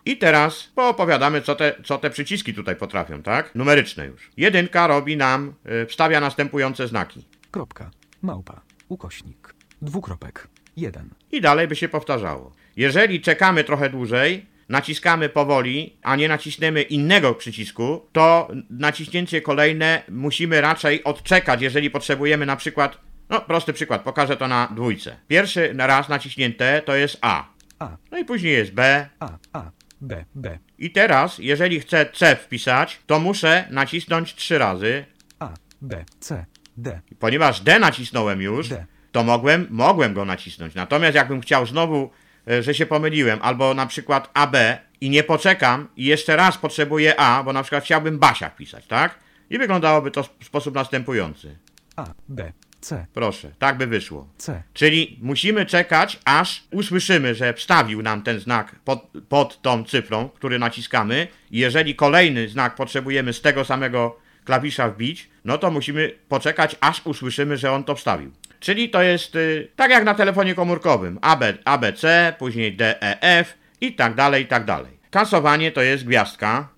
I teraz poopowiadamy, co te, co te przyciski tutaj potrafią, tak? Numeryczne już. Jedynka robi nam, y, wstawia następujące znaki. Kropka. Małpa. Ukośnik. Dwukropek. Jeden. I dalej by się powtarzało. Jeżeli czekamy trochę dłużej, naciskamy powoli, a nie naciśniemy innego przycisku, to naciśnięcie kolejne musimy raczej odczekać, jeżeli potrzebujemy na przykład, no prosty przykład, pokażę to na dwójce. Pierwszy raz naciśnięte to jest A. A. No i później jest B. A. A. B. B. I teraz, jeżeli chcę C wpisać, to muszę nacisnąć trzy razy. A. B. C. D. Ponieważ D nacisnąłem już, D. to mogłem, mogłem go nacisnąć. Natomiast jakbym chciał znowu, e, że się pomyliłem, albo na przykład AB i nie poczekam i jeszcze raz potrzebuję A, bo na przykład chciałbym Basia wpisać, tak? I wyglądałoby to w sposób następujący. A. B. C. Proszę, tak by wyszło. C. Czyli musimy czekać, aż usłyszymy, że wstawił nam ten znak pod, pod tą cyfrą, który naciskamy. I jeżeli kolejny znak potrzebujemy z tego samego klawisza wbić, no to musimy poczekać, aż usłyszymy, że on to wstawił. Czyli to jest y, tak jak na telefonie komórkowym. AB, ABC, później D, E, F i tak dalej, i tak dalej. Kasowanie to jest gwiazdka.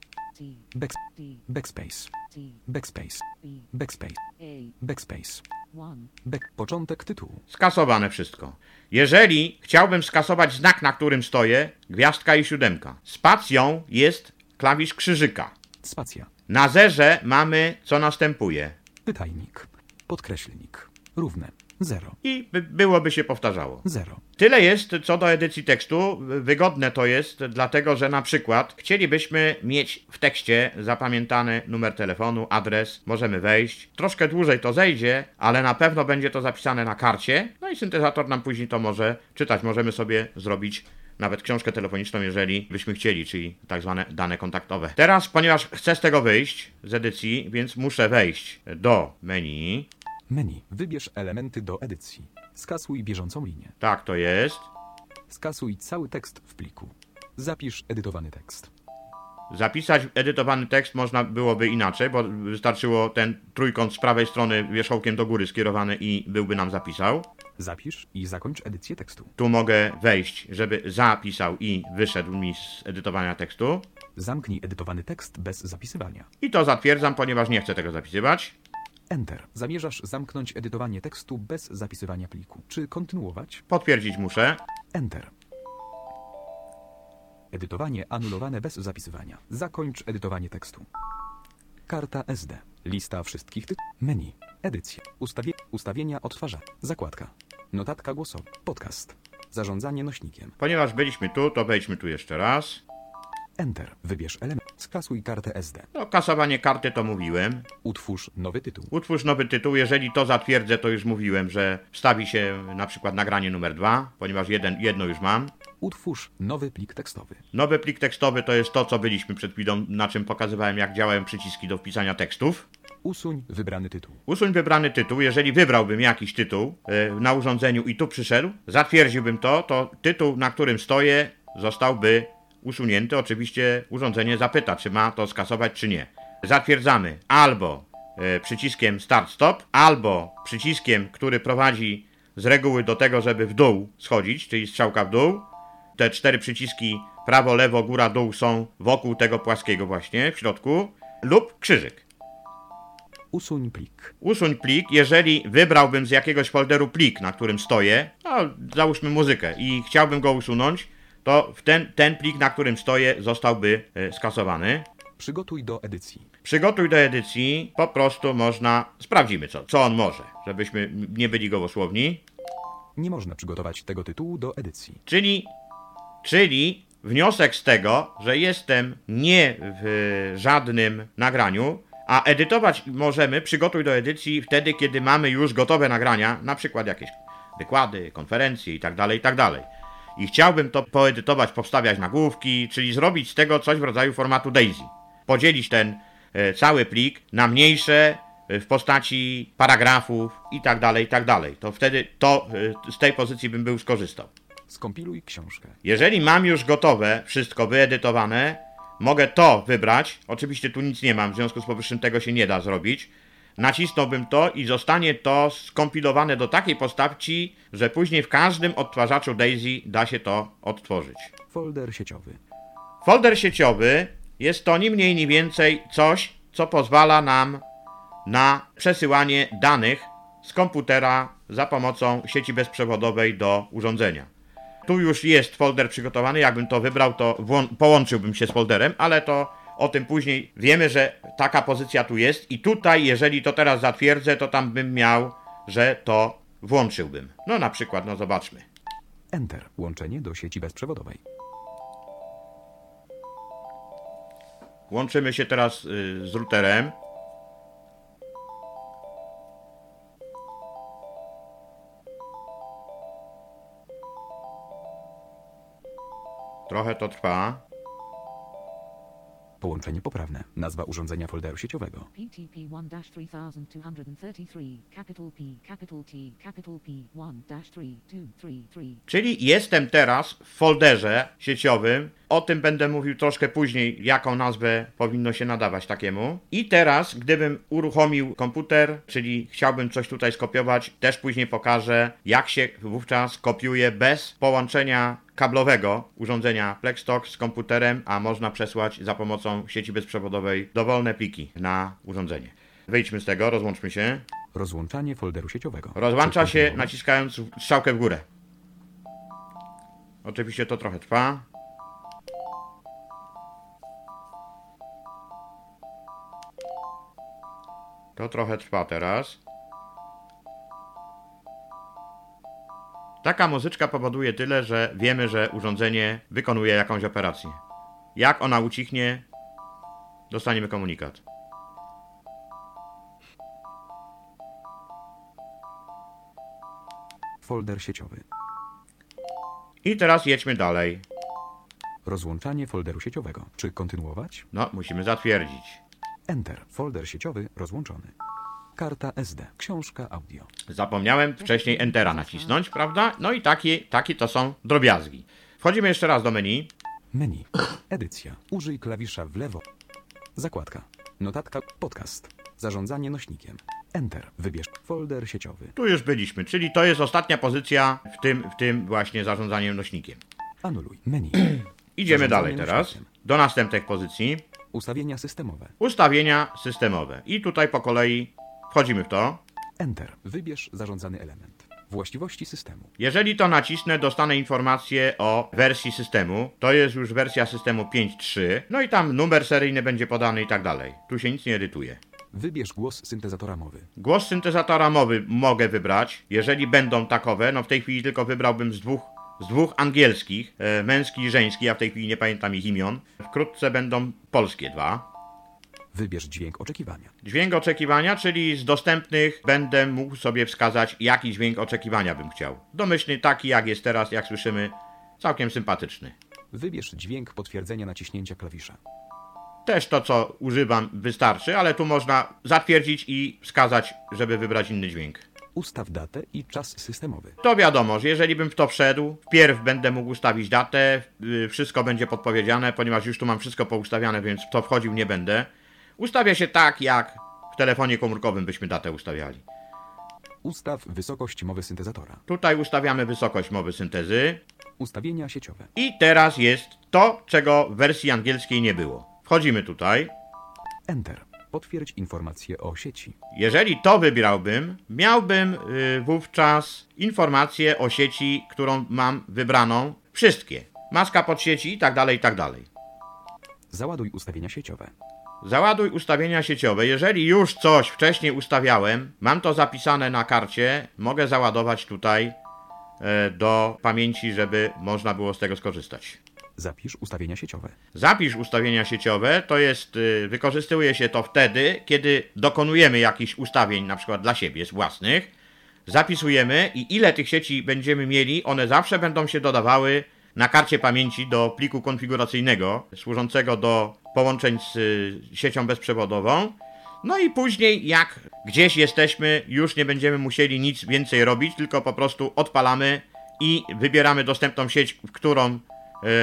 Back, backspace. Backspace. Backspace. Backspace. Back. Początek tytułu. Skasowane wszystko. Jeżeli chciałbym skasować znak, na którym stoję, gwiazdka i siódemka. Spacją jest klawisz krzyżyka. Spacja. Na zerze mamy co następuje. Pytajnik. Podkreślnik. Równe. Zero. I by, byłoby się powtarzało. Zero. Tyle jest co do edycji tekstu. Wygodne to jest, dlatego że na przykład chcielibyśmy mieć w tekście zapamiętany numer telefonu, adres, możemy wejść. Troszkę dłużej to zejdzie, ale na pewno będzie to zapisane na karcie. No i syntezator nam później to może czytać. Możemy sobie zrobić nawet książkę telefoniczną, jeżeli byśmy chcieli, czyli tak zwane dane kontaktowe. Teraz, ponieważ chcę z tego wyjść, z edycji, więc muszę wejść do menu. Menu. Wybierz elementy do edycji. Skasuj bieżącą linię. Tak to jest. Skasuj cały tekst w pliku. Zapisz edytowany tekst. Zapisać edytowany tekst można byłoby inaczej, bo wystarczyło ten trójkąt z prawej strony wierzchołkiem do góry skierowany i byłby nam zapisał. Zapisz i zakończ edycję tekstu. Tu mogę wejść, żeby zapisał i wyszedł mi z edytowania tekstu. Zamknij edytowany tekst bez zapisywania. I to zatwierdzam, ponieważ nie chcę tego zapisywać. Enter. Zamierzasz zamknąć edytowanie tekstu bez zapisywania pliku. Czy kontynuować? Potwierdzić muszę. Enter. Edytowanie anulowane bez zapisywania. Zakończ edytowanie tekstu. Karta SD. Lista wszystkich ty... Menu. Edycja. Ustawie... Ustawienia odtwarza. Zakładka. Notatka głosowa. Podcast. Zarządzanie nośnikiem. Ponieważ byliśmy tu, to wejdźmy tu jeszcze raz. Enter. Wybierz element. Skasuj kartę SD. No, kasowanie karty to mówiłem. Utwórz nowy tytuł. Utwórz nowy tytuł. Jeżeli to zatwierdzę, to już mówiłem, że wstawi się na przykład nagranie numer dwa, ponieważ jeden, jedno już mam. Utwórz nowy plik tekstowy. Nowy plik tekstowy to jest to, co byliśmy przed chwilą, na czym pokazywałem, jak działają przyciski do wpisania tekstów. Usuń wybrany tytuł. Usuń wybrany tytuł. Jeżeli wybrałbym jakiś tytuł e, na urządzeniu i tu przyszedł, zatwierdziłbym to, to tytuł, na którym stoję, zostałby usunięty. Oczywiście urządzenie zapyta, czy ma to skasować, czy nie. Zatwierdzamy albo e, przyciskiem Start Stop, albo przyciskiem, który prowadzi z reguły do tego, żeby w dół schodzić, czyli strzałka w dół. Te cztery przyciski prawo, lewo, góra, dół są wokół tego płaskiego właśnie, w środku, lub krzyżyk. Usuń plik. Usuń plik, jeżeli wybrałbym z jakiegoś folderu plik, na którym stoję, no załóżmy muzykę i chciałbym go usunąć, to w ten, ten plik, na którym stoję, zostałby e, skasowany. Przygotuj do edycji. Przygotuj do edycji, po prostu można, sprawdzimy co, co on może, żebyśmy nie byli gołosłowni. Nie można przygotować tego tytułu do edycji. Czyli, czyli wniosek z tego, że jestem nie w żadnym nagraniu, a edytować możemy, przygotuj do edycji wtedy, kiedy mamy już gotowe nagrania, na przykład jakieś wykłady, konferencje itd., itd. i chciałbym to poedytować, powstawiać nagłówki, czyli zrobić z tego coś w rodzaju formatu DAISY. Podzielić ten e, cały plik na mniejsze e, w postaci paragrafów i tak dalej, i tak dalej. To wtedy to e, z tej pozycji bym był skorzystał. Skompiluj książkę. Jeżeli mam już gotowe, wszystko wyedytowane, mogę to wybrać. Oczywiście tu nic nie mam, w związku z powyższym tego się nie da zrobić. Nacisnąłbym to i zostanie to skompilowane do takiej postaci, że później w każdym odtwarzaczu DAISY da się to odtworzyć. Folder sieciowy. Folder sieciowy jest to ni mniej, ni więcej coś, co pozwala nam na przesyłanie danych z komputera za pomocą sieci bezprzewodowej do urządzenia. Tu już jest folder przygotowany, jakbym to wybrał, to połączyłbym się z folderem, ale to o tym później wiemy, że taka pozycja tu jest i tutaj, jeżeli to teraz zatwierdzę, to tam bym miał, że to włączyłbym. No na przykład, no zobaczmy. Enter. Łączenie do sieci bezprzewodowej. Łączymy się teraz y, z routerem. Trochę to trwa. Połączenie poprawne. Nazwa urządzenia folderu sieciowego. PTP1-3233, capital P, capital T, capital P, 1-3233. Czyli jestem teraz w folderze sieciowym. O tym będę mówił troszkę później, jaką nazwę powinno się nadawać takiemu. I teraz, gdybym uruchomił komputer, czyli chciałbym coś tutaj skopiować, też później pokażę, jak się wówczas kopiuje bez połączenia kablowego urządzenia Plextalk z komputerem, a można przesłać za pomocą sieci bezprzewodowej dowolne pliki na urządzenie. Wyjdźmy z tego, rozłączmy się. Rozłączanie folderu sieciowego. Rozłącza się naciskając strzałkę w górę. Oczywiście to trochę trwa. To trochę trwa teraz. Taka muzyczka powoduje tyle, że wiemy, że urządzenie wykonuje jakąś operację. Jak ona ucichnie, dostaniemy komunikat. Folder sieciowy. I teraz jedźmy dalej. Rozłączanie folderu sieciowego. Czy kontynuować? No, musimy zatwierdzić. Enter. Folder sieciowy rozłączony. Karta SD. Książka audio. Zapomniałem wcześniej Entera nacisnąć, prawda? No i takie, takie to są drobiazgi. Wchodzimy jeszcze raz do menu. Menu. Edycja. Użyj klawisza w lewo. Zakładka. Notatka. Podcast. Zarządzanie nośnikiem. Enter. Wybierz folder sieciowy. Tu już byliśmy, czyli to jest ostatnia pozycja w tym, w tym właśnie zarządzaniem nośnikiem. Anuluj. Menu. Idziemy dalej teraz nośnikiem. do następnej pozycji. Ustawienia systemowe. Ustawienia systemowe. I tutaj po kolei wchodzimy w to. Enter. Wybierz zarządzany element. Właściwości systemu. Jeżeli to nacisnę, dostanę informację o wersji systemu. To jest już wersja systemu 5.3. No i tam numer seryjny będzie podany i tak dalej. Tu się nic nie edytuje. Wybierz głos syntezatora mowy. Głos syntezatora mowy mogę wybrać, jeżeli będą takowe. No w tej chwili tylko wybrałbym z dwóch, z dwóch angielskich, e, męski i żeński, ja w tej chwili nie pamiętam ich imion. Wkrótce będą polskie dwa. Wybierz dźwięk oczekiwania. Dźwięk oczekiwania, czyli z dostępnych będę mógł sobie wskazać, jaki dźwięk oczekiwania bym chciał. Domyślny taki, jak jest teraz, jak słyszymy, całkiem sympatyczny. Wybierz dźwięk potwierdzenia naciśnięcia klawisza. Też to, co używam, wystarczy, ale tu można zatwierdzić i wskazać, żeby wybrać inny dźwięk. Ustaw datę i czas systemowy. To wiadomo, że jeżeli bym w to wszedł, wpierw będę mógł ustawić datę, y, wszystko będzie podpowiedziane, ponieważ już tu mam wszystko poustawiane, więc w to wchodził nie będę. Ustawia się tak, jak w telefonie komórkowym byśmy datę ustawiali. Ustaw wysokość mowy syntezatora. Tutaj ustawiamy wysokość mowy syntezy Ustawienia sieciowe. i teraz jest to, czego w wersji angielskiej nie było. Wchodzimy tutaj. Enter. Potwierdź informacje o sieci. Jeżeli to wybrałbym, miałbym y, wówczas informację o sieci, którą mam wybraną. Wszystkie. Maska pod sieci i tak dalej, i tak dalej. Załaduj ustawienia sieciowe. Załaduj ustawienia sieciowe. Jeżeli już coś wcześniej ustawiałem, mam to zapisane na karcie, mogę załadować tutaj e, do pamięci, żeby można było z tego skorzystać. Zapisz ustawienia sieciowe. Zapisz ustawienia sieciowe, to jest, y, wykorzystuje się to wtedy, kiedy dokonujemy jakichś ustawień, na przykład dla siebie, własnych, zapisujemy i ile tych sieci będziemy mieli, one zawsze będą się dodawały na karcie pamięci do pliku konfiguracyjnego służącego do połączeń z y, siecią bezprzewodową. No i później, jak gdzieś jesteśmy, już nie będziemy musieli nic więcej robić, tylko po prostu odpalamy i wybieramy dostępną sieć, którą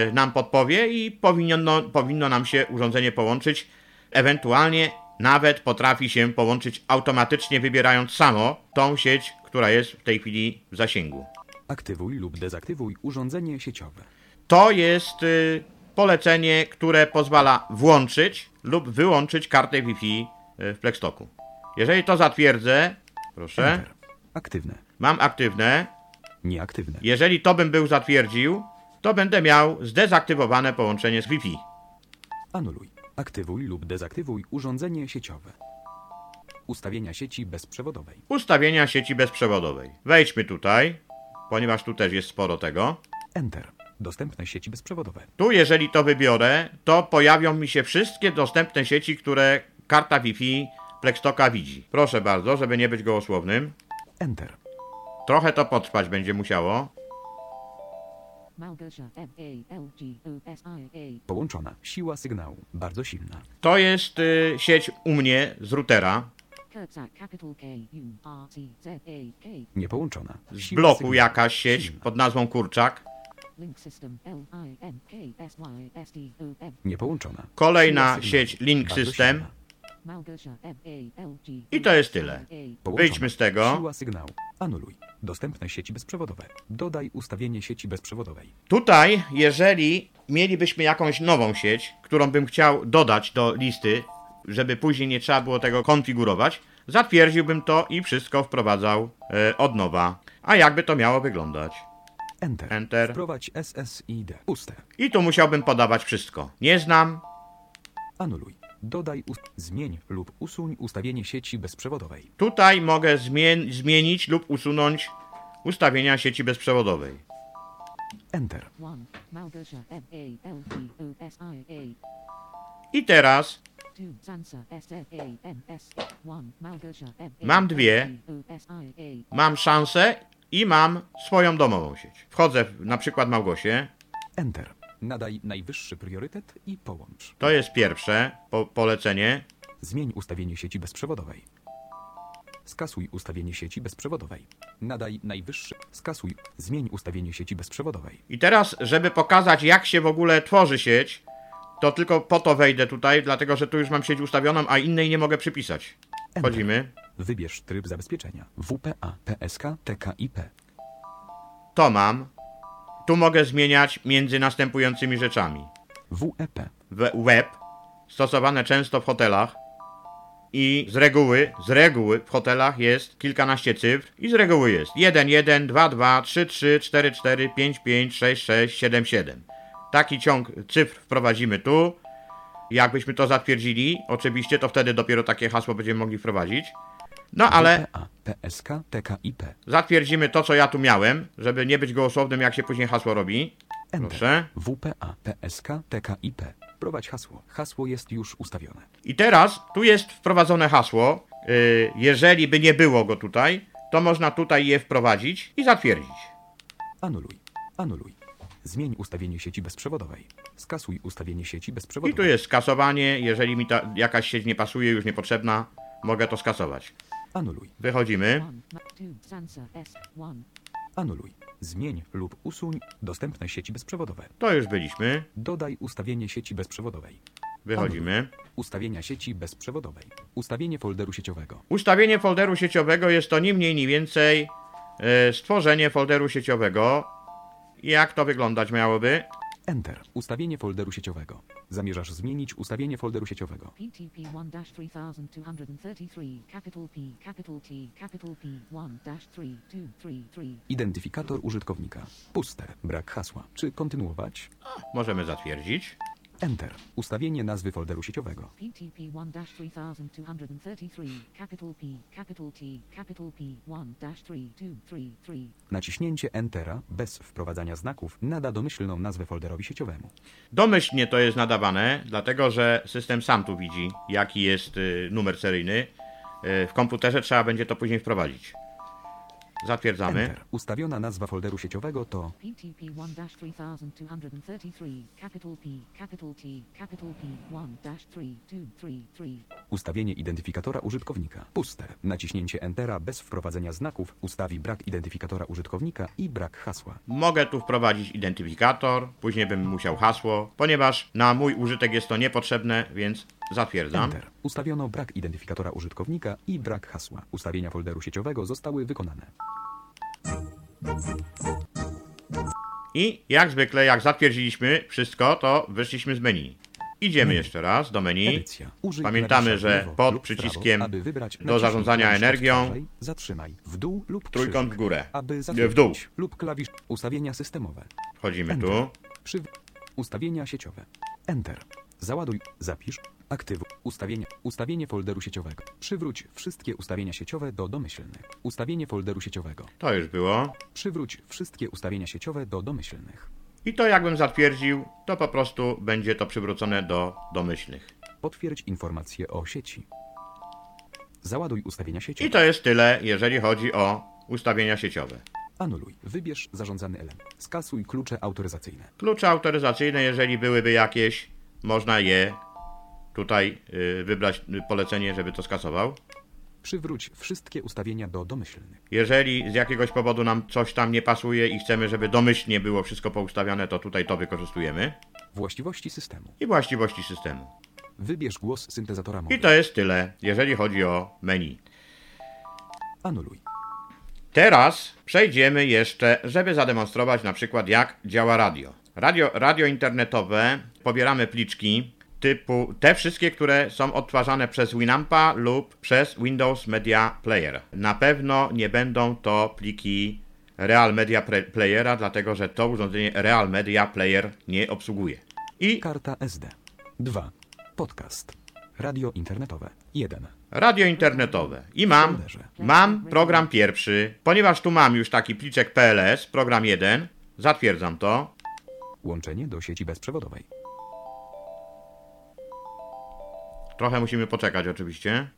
y, nam podpowie i powinno, powinno nam się urządzenie połączyć. Ewentualnie nawet potrafi się połączyć automatycznie, wybierając samo tą sieć, która jest w tej chwili w zasięgu. Aktywuj lub dezaktywuj urządzenie sieciowe. To jest y, polecenie, które pozwala włączyć lub wyłączyć kartę Wi-Fi y, w Plextoku. Jeżeli to zatwierdzę, proszę, Enter. Aktywne. mam aktywne. Nieaktywne. Jeżeli to bym był zatwierdził, to będę miał zdezaktywowane połączenie z Wi-Fi. Anuluj. Aktywuj lub dezaktywuj urządzenie sieciowe. Ustawienia sieci bezprzewodowej. Ustawienia sieci bezprzewodowej. Wejdźmy tutaj, ponieważ tu też jest sporo tego. Enter. Dostępne sieci bezprzewodowe. Tu, jeżeli to wybiorę, to pojawią mi się wszystkie dostępne sieci, które karta Wi-Fi Plextoka widzi. Proszę bardzo, żeby nie być gołosłownym. Enter. Trochę to potrwać będzie musiało. Małgosia M A L G O S I A. Połączona. Siła sygnału. Bardzo silna. To jest y, sieć u mnie z routera, R T Z. Niepołączona. bloku jakaś sieć pod nazwą Kurczak. Y. Niepołączona. Kolejna sieć Link System. I to jest tyle. Wyjdźmy z tego. Siła sygnału. Anuluj. Dostępne sieci bezprzewodowe. Dodaj ustawienie sieci bezprzewodowej. Tutaj, jeżeli mielibyśmy jakąś nową sieć, którą bym chciał dodać do listy, żeby później nie trzeba było tego konfigurować, zatwierdziłbym to i wszystko wprowadzał e, od nowa. A jakby to miało wyglądać? Enter. Enter. Wprowadź SSID. Puste. I tu musiałbym podawać wszystko. Nie znam, Anuluj. Dodaj. Zmień lub usuń ustawienie sieci bezprzewodowej. Tutaj mogę zmien- zmienić lub usunąć ustawienia sieci bezprzewodowej. Enter. 1. Małgosia M A L G O S I A. I teraz 2. Sansa S Z A N S. 1. Małgosia M A Mam L dwie. G O S I A. mam szansę i mam swoją domową sieć. Wchodzę w, na przykład Małgosię. Enter. Nadaj najwyższy priorytet i połącz. To jest pierwsze po- polecenie. Zmień ustawienie sieci bezprzewodowej. Skasuj ustawienie sieci bezprzewodowej. Nadaj najwyższy. Skasuj. Zmień ustawienie sieci bezprzewodowej. I teraz, żeby pokazać, jak się w ogóle tworzy sieć, to tylko po to wejdę tutaj, dlatego że tu już mam sieć ustawioną, a innej nie mogę przypisać. Wchodzimy. Wybierz tryb zabezpieczenia. WPA, PSK, TKIP. To mam. Tu mogę zmieniać między następującymi rzeczami. WEP. w- web, stosowane często w hotelach i z reguły, z reguły w hotelach jest kilkanaście cyfr i z reguły jest 1, 1, 2, 2, 3, 3, 4, 4, 5, 5, 6, 6, 7, 7. Taki ciąg cyfr wprowadzimy tu. Jakbyśmy to zatwierdzili, oczywiście, to wtedy dopiero takie hasło będziemy mogli wprowadzić. No ale PSK, TKIP. zatwierdzimy to, co ja tu miałem, żeby nie być gołosłownym, jak się później hasło robi. Enter. Proszę. WPA, PSK, TKIP. Prowadź hasło. Hasło jest już ustawione. I teraz tu jest wprowadzone hasło. Yy, jeżeli by nie było go tutaj, to można tutaj je wprowadzić i zatwierdzić. Anuluj. Anuluj. Zmień ustawienie sieci bezprzewodowej. Skasuj ustawienie sieci I bezprzewodowej. tu jest skasowanie. Jeżeli mi ta jakaś sieć nie pasuje, już niepotrzebna, mogę to skasować. Anuluj. Wychodzimy. 1. 2. Sansa S. 1. Anuluj. Zmień lub usuń dostępne sieci bezprzewodowe. To już byliśmy. Dodaj ustawienie sieci bezprzewodowej. Wychodzimy. Ustawienia sieci bezprzewodowej. Ustawienie folderu sieciowego. Ustawienie folderu sieciowego jest to ni mniej, ni więcej yy, stworzenie folderu sieciowego. Jak to wyglądać miałoby? Enter. Ustawienie folderu sieciowego. Zamierzasz zmienić ustawienie folderu sieciowego. PTP 1-3233, capital P, capital T, capital P 1-3233. Identyfikator użytkownika. Puste. Brak hasła. Czy kontynuować? Możemy zatwierdzić. Enter. Ustawienie nazwy folderu sieciowego. PTP 1-3233, capital P, capital T, capital P 1-3233. Naciśnięcie Entera bez wprowadzania znaków nada domyślną nazwę folderowi sieciowemu. Domyślnie to jest nadawane, dlatego że system sam tu widzi, jaki jest y, numer seryjny. Y, w komputerze trzeba będzie to później wprowadzić. Zatwierdzamy. Enter. Ustawiona nazwa folderu sieciowego to PTP1-3233, capital P, capital T, capital P1-3233. ustawienie identyfikatora użytkownika. Puste. Naciśnięcie Entera bez wprowadzenia znaków ustawi brak identyfikatora użytkownika i brak hasła. Mogę tu wprowadzić identyfikator, później bym musiał hasło, ponieważ na mój użytek jest to niepotrzebne, więc zatwierdzam. Enter. Ustawiono brak identyfikatora użytkownika i brak hasła. Ustawienia folderu sieciowego zostały wykonane. I jak zwykle, jak zatwierdziliśmy wszystko, to wyszliśmy z menu. Idziemy jeszcze raz do menu. Pamiętamy, że pod przyciskiem do zarządzania energią Zatrzymaj. W dół lub Trójkąt w górę. W dół. Lub klawisz ustawienia systemowe. Wchodzimy tu. Przy... Ustawienia sieciowe. Enter. Załaduj, zapisz, aktywuj, ustawienia, ustawienie folderu sieciowego. Przywróć wszystkie ustawienia sieciowe do domyślnych. Ustawienie folderu sieciowego. To już było. Przywróć wszystkie ustawienia sieciowe do domyślnych. I to jakbym zatwierdził, to po prostu będzie to przywrócone do domyślnych. Potwierdź informacje o sieci. Załaduj ustawienia sieciowe. I to jest tyle, jeżeli chodzi o ustawienia sieciowe. Anuluj. Wybierz zarządzany element. Skasuj klucze autoryzacyjne. Klucze autoryzacyjne, jeżeli byłyby jakieś, można je tutaj y, wybrać y, polecenie, żeby to skasował. Przywróć wszystkie ustawienia do domyślnych. Jeżeli z jakiegoś powodu nam coś tam nie pasuje i chcemy, żeby domyślnie było wszystko poustawiane, to tutaj to wykorzystujemy. Właściwości systemu. I właściwości systemu. Wybierz głos syntezatora mowy. I to jest tyle, jeżeli chodzi o menu. Anuluj. Teraz przejdziemy jeszcze, żeby zademonstrować na przykład jak działa radio. Radio, radio internetowe, pobieramy pliczki typu te wszystkie, które są odtwarzane przez Winampa lub przez Windows Media Player. Na pewno nie będą to pliki Real Media Playera, dlatego że to urządzenie Real Media Player nie obsługuje. I Karta SD. 2. Podcast. Radio internetowe. 1. radio internetowe. I mam, mam program pierwszy, ponieważ tu mam już taki pliczek PLS, program 1, zatwierdzam to. Łączenie do sieci bezprzewodowej. Trochę musimy poczekać oczywiście.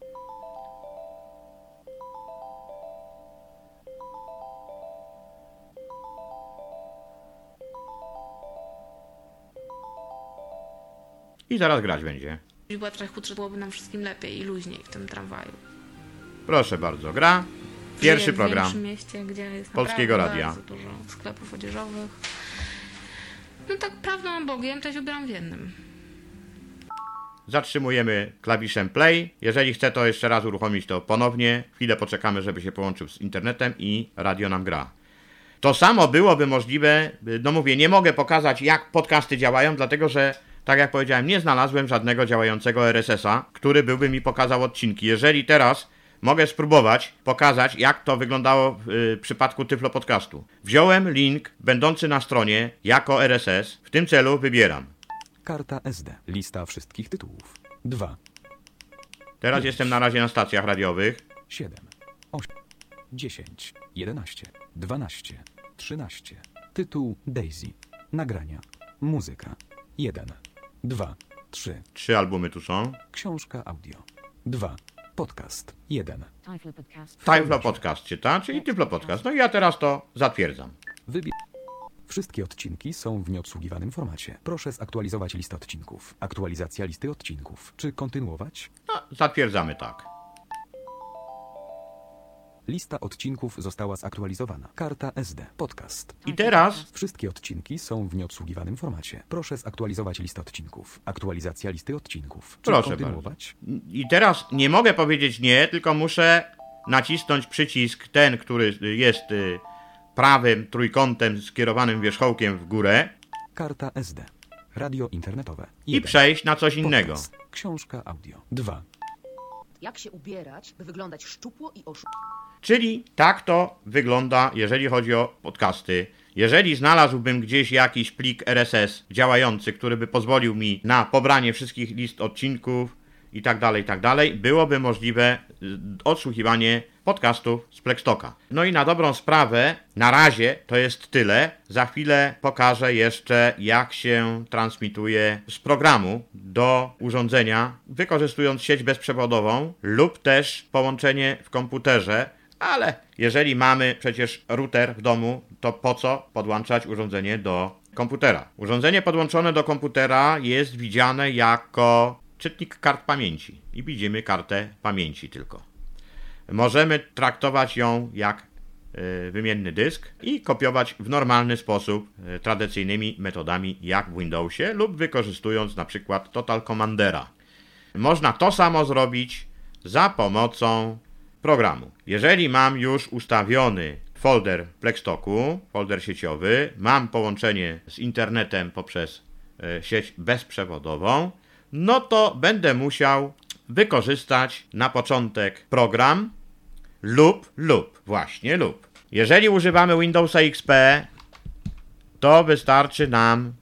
I zaraz grać będzie. Gdyby była trochę chudsza, byłoby nam wszystkim lepiej i luźniej w tym tramwaju. Proszę bardzo, gra. Pierwszy Żyję w program. większym mieście, gdzie jest Polskiego Radia. bardzo dużo sklepów odzieżowych. No tak prawdą Bogiem, to się wybieram w jednym. Zatrzymujemy klawiszem play. Jeżeli chce to jeszcze raz uruchomić to ponownie. Chwilę poczekamy, żeby się połączył z internetem i radio nam gra. To samo byłoby możliwe, no mówię, nie mogę pokazać jak podcasty działają, dlatego że tak jak powiedziałem, nie znalazłem żadnego działającego RSS-a, który byłby mi pokazał odcinki. Jeżeli teraz mogę spróbować pokazać, jak to wyglądało w y, przypadku Tyflo Podcastu. Wziąłem link będący na stronie jako RSS. W tym celu wybieram. Karta SD. Lista wszystkich tytułów. 2. Teraz jestem na razie na stacjach radiowych. 7. 8. 10. 11. 12. 13. Tytuł Daisy. Nagrania. Muzyka. 1. 2. 3. Trzy albumy tu są. Książka audio. 2. Podcast. 1. Tyflo Podcast. Tyflo Podcast czyta, czyli Tyflo Podcast. No i ja teraz to zatwierdzam. Wybierz. Wszystkie odcinki są w nieobsługiwanym formacie. Proszę zaktualizować listę odcinków. Aktualizacja listy odcinków. Czy kontynuować? No, zatwierdzamy tak. Lista odcinków została zaktualizowana. Karta SD. Podcast. I teraz Wszystkie odcinki są w nieobsługiwanym formacie. Proszę zaktualizować listę odcinków. Aktualizacja listy odcinków. Czy Proszę kontynuować? I teraz nie mogę powiedzieć nie, tylko muszę nacisnąć przycisk ten, który jest y, prawym trójkątem skierowanym wierzchołkiem w górę Karta SD. Radio internetowe. i przejść na coś innego. Podcast. Książka audio. 2. Jak się ubierać, by wyglądać szczupło i oszu... Czyli tak to wygląda, jeżeli chodzi o podcasty. Jeżeli znalazłbym gdzieś jakiś plik RSS działający, który by pozwolił mi na pobranie wszystkich list odcinków i tak dalej, i tak dalej, byłoby możliwe y, odsłuchiwanie podcastów z Plextoka. No i na dobrą sprawę, na razie to jest tyle. Za chwilę pokażę jeszcze, jak się transmituje z programu do urządzenia, wykorzystując sieć bezprzewodową lub też połączenie w komputerze Ale jeżeli mamy przecież router w domu, to po co podłączać urządzenie do komputera? Urządzenie podłączone do komputera jest widziane jako czytnik kart pamięci i widzimy kartę pamięci tylko. Możemy traktować ją jak y, wymienny dysk i kopiować w normalny sposób y, tradycyjnymi metodami jak w Windowsie lub wykorzystując na przykład Total Commandera. Można to samo zrobić za pomocą programu. Jeżeli mam już ustawiony folder Plextoku, folder sieciowy, mam połączenie z internetem poprzez e, sieć bezprzewodową, no to będę musiał wykorzystać na początek program lub lub, właśnie lub. Jeżeli używamy Windowsa XP, to wystarczy nam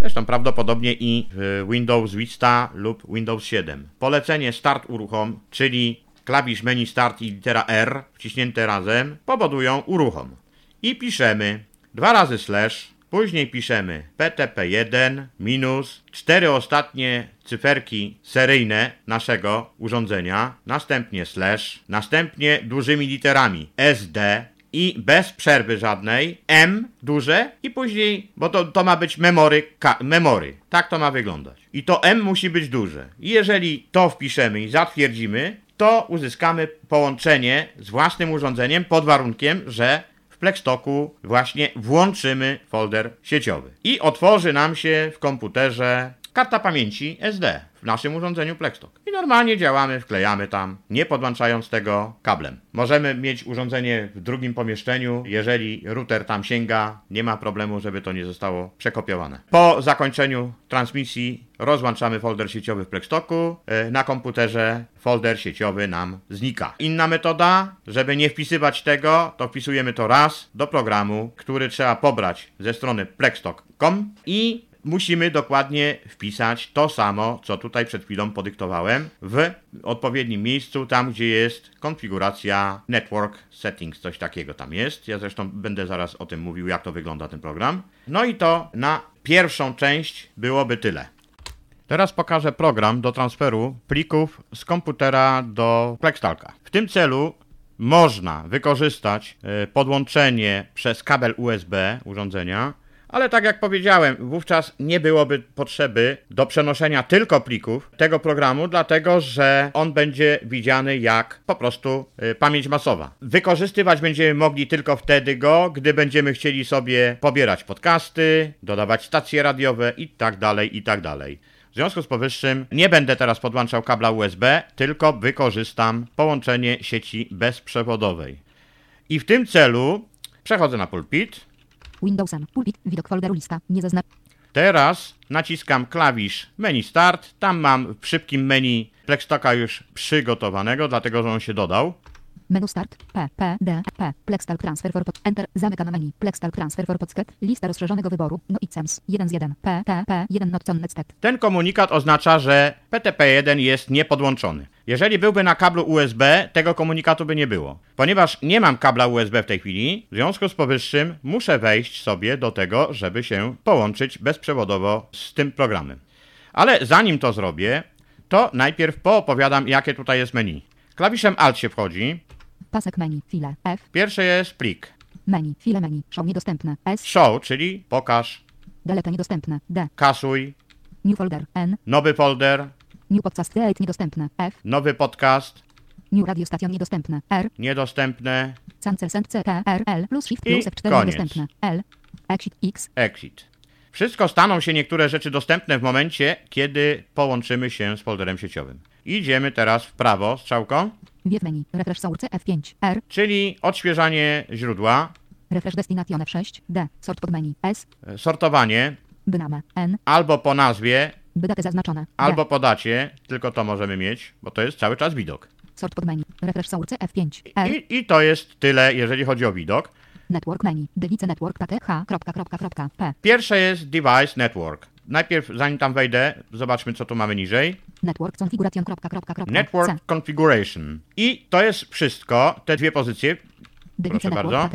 Zresztą prawdopodobnie i y, Windows Vista lub Windows 7. Polecenie Start uruchom, czyli klawisz menu Start i litera R wciśnięte razem powodują uruchom. I piszemy dwa razy slash, później piszemy PTP1 minus cztery ostatnie cyferki seryjne naszego urządzenia, następnie slash, następnie dużymi literami SD i bez przerwy żadnej, M duże i później, bo to, to ma być memory, ka, memory. Tak to ma wyglądać. I to M musi być duże. I jeżeli to wpiszemy i zatwierdzimy, to uzyskamy połączenie z własnym urządzeniem pod warunkiem, że w właśnie włączymy folder sieciowy. I otworzy nam się w komputerze karta pamięci SD w naszym urządzeniu Plextok. I normalnie działamy, wklejamy tam, nie podłączając tego kablem. Możemy mieć urządzenie w drugim pomieszczeniu, jeżeli router tam sięga, nie ma problemu, żeby to nie zostało przekopiowane. Po zakończeniu transmisji rozłączamy folder sieciowy w Plextoku, e, na komputerze folder sieciowy nam znika. Inna metoda, żeby nie wpisywać tego, to wpisujemy to raz do programu, który trzeba pobrać ze strony plextok.com i musimy dokładnie wpisać to samo, co tutaj przed chwilą podyktowałem, w odpowiednim miejscu, tam gdzie jest konfiguracja Network Settings, coś takiego tam jest. Ja zresztą będę zaraz o tym mówił, jak to wygląda ten program. No i to na pierwszą część byłoby tyle. Teraz pokażę program do transferu plików z komputera do Plextalka. W tym celu można wykorzystać e, podłączenie przez kabel USB urządzenia ale tak jak powiedziałem, wówczas nie byłoby potrzeby do przenoszenia tylko plików tego programu, dlatego że on będzie widziany jak po prostu y, pamięć masowa. Wykorzystywać będziemy mogli tylko wtedy go, gdy będziemy chcieli sobie pobierać podcasty, dodawać stacje radiowe i tak dalej, i tak. W związku z powyższym nie będę teraz podłączał kabla USB, tylko wykorzystam połączenie sieci bezprzewodowej. I w tym celu przechodzę na pulpit, Windowsem. Pulpit. Widok folderu lista. Nie zaznacz. Teraz naciskam klawisz menu start. Tam mam w szybkim menu Plextoka już przygotowanego, dlatego że on się dodał. Menu start. P, P, D, P. Plextal transfer for pod. Enter. Zamykam menu. Plextal transfer for podsket. Lista rozszerzonego wyboru. No items. 1 z 1. P, T, P, 1 not connected. Ten komunikat oznacza, że PTP1 jest niepodłączony. Jeżeli byłby na kablu USB, tego komunikatu by nie było. Ponieważ nie mam kabla USB w tej chwili, w związku z powyższym muszę wejść sobie do tego, żeby się połączyć bezprzewodowo z tym programem. Ale zanim to zrobię, to najpierw poopowiadam, jakie tutaj jest menu. Klawiszem Alt się wchodzi. Pasek menu. File. F. Pierwsze jest plik. Menu. File menu. Show niedostępne. S. Show, czyli pokaż, Delete niedostępne. D. kasuj, New folder. N. nowy folder, New podcast create niedostępne. F. nowy podcast, New radio station niedostępne. R. niedostępne, Cancel send C T R L plus shift plus F4 koniec. niedostępne. L. Exit X. exit. Wszystko staną się niektóre rzeczy dostępne w momencie, kiedy połączymy się z folderem sieciowym. Idziemy teraz w prawo strzałką, Wiew menu. Refresh source F5. R. czyli odświeżanie źródła, Refresh destination F6. D. Sort pod menu. S. e, sortowanie Dyname. N. albo po nazwie, By zaznaczone. D. albo po dacie, tylko to możemy mieć, bo to jest cały czas widok. Sort pod menu. Refresh source F5. R. I, i to jest tyle, jeżeli chodzi o widok. Network menu. Device network h. Kropka, kropka, kropka, P. Pierwsze jest device network. Najpierw, zanim tam wejdę, zobaczmy, co tu mamy niżej. Network configuration. Network configuration. I to jest wszystko, te dwie pozycje. Proszę bardzo.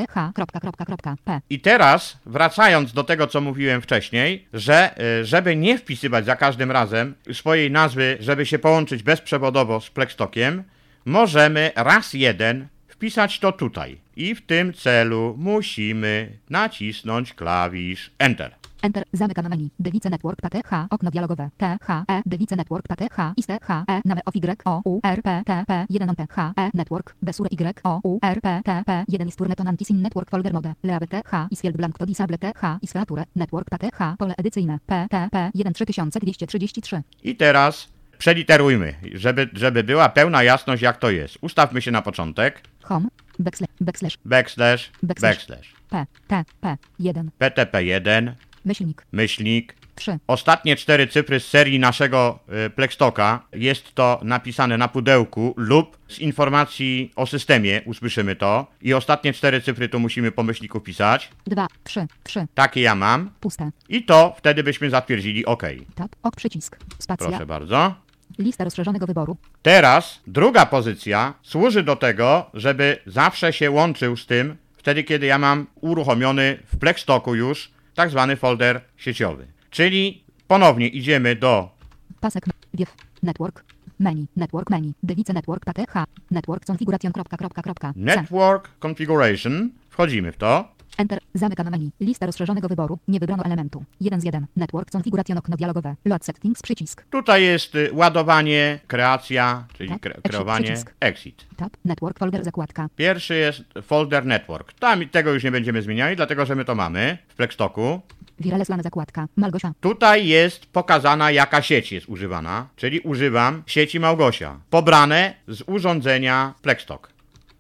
I teraz, wracając do tego, co mówiłem wcześniej, że y, żeby nie wpisywać za każdym razem swojej nazwy, żeby się połączyć bezprzewodowo z Plextokiem, możemy raz jeden wpisać to tutaj. I w tym celu musimy nacisnąć klawisz Enter. Enter. Zamykam menu. Device Network PTH. Okno dialogowe. T, H, E. Device Network PTH. Iste, H, E. Name of Y, O, U, R, P, T, P. 1 on T, H, E. Network. Besure Y, O, U, R, P, T, P. 1 is Turneton Antisin Network Folder Mode. Leave T, H. Isfield Blank to Disable T, H. Isfeature. Network PTH. Pole edycyjne. P, T, P. 1 3233. I teraz przeliterujmy, żeby, żeby była pełna jasność jak to jest. Ustawmy się na początek. Home. Backslash. Backslash. Backslash, Backslash. P, T, P. 1. PTP1, Myślnik. myślnik. 3. Ostatnie cztery cyfry z serii naszego y, Plextoka. Jest to napisane na pudełku lub z informacji o systemie usłyszymy to. I ostatnie cztery cyfry tu musimy po myślniku wpisać. 2, 3, 3. Takie ja mam. Puste. I to wtedy byśmy zatwierdzili OK. Tab. Ok przycisk. Spacja. Proszę bardzo. Lista rozszerzonego wyboru. Teraz druga pozycja służy do tego, żeby zawsze się łączył z tym, wtedy kiedy ja mam uruchomiony w Plextoku już tak zwany folder sieciowy. Czyli ponownie idziemy do Pasek. Wiew. Network. Menu. Network menu. Device Network PTH. Network configuration. Network Configuration. Wchodzimy w to. Enter. Zamykam menu. Lista rozszerzonego wyboru. Nie wybrano elementu. 1 z 1. Network configuration okno dialogowe. Load settings przycisk. Tutaj jest y, ładowanie, kreacja, czyli Tak, kre exit, kreowanie, przycisk. exit. Tab. Network folder zakładka. Pierwszy jest folder network. Tam tego już nie będziemy zmieniali, dlatego że my to mamy w Plextoku. Wireless LAN zakładka. Malgosia. Tutaj jest pokazana, jaka sieć jest używana, czyli używam sieci Małgosia, pobrane z urządzenia Plextok.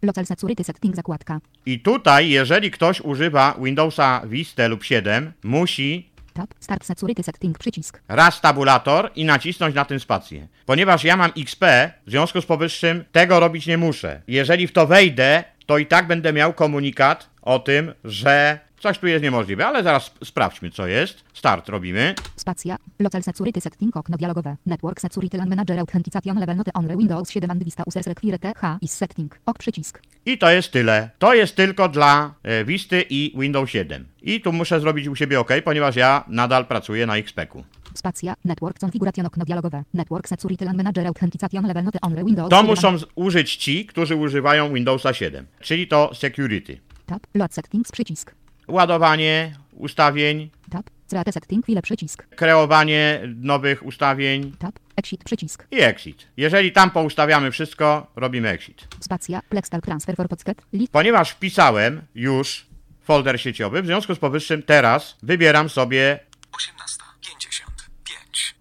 Local security setting zakładka. I tutaj, jeżeli ktoś używa Windowsa Vista lub 7, musi Tab. Start security setting przycisk. raz tabulator i nacisnąć na tym spację. Ponieważ ja mam XP, w związku z powyższym tego robić nie muszę. Jeżeli w to wejdę, to i tak będę miał komunikat o tym, że coś tu jest niemożliwe, ale zaraz sp- sprawdźmy co jest. Start robimy. Spacja. Local security setting okno dialogowe. Network security LAN manager authentication level note on Windows 7 and Vista users require TH is setting. Ok przycisk. I to jest tyle. To jest tylko dla e, Visty i Windows 7. I tu muszę zrobić u siebie OK, ponieważ ja nadal pracuję na XP-ku. Spacja. Network configuration okno dialogowe. Network security LAN manager authentication level note on Windows To 7 muszą użyć ci, którzy używają Windowsa 7, czyli to Security. Tab. Load settings przycisk. Ładowanie ustawień, Tab. Create setting chwilę przycisk. kreowanie nowych ustawień Tab. Exit przycisk. i exit. Jeżeli tam poustawiamy wszystko, robimy exit. Spacja. Plextal transfer for pocket. List. Ponieważ wpisałem już folder sieciowy, w związku z powyższym teraz wybieram sobie 18.55.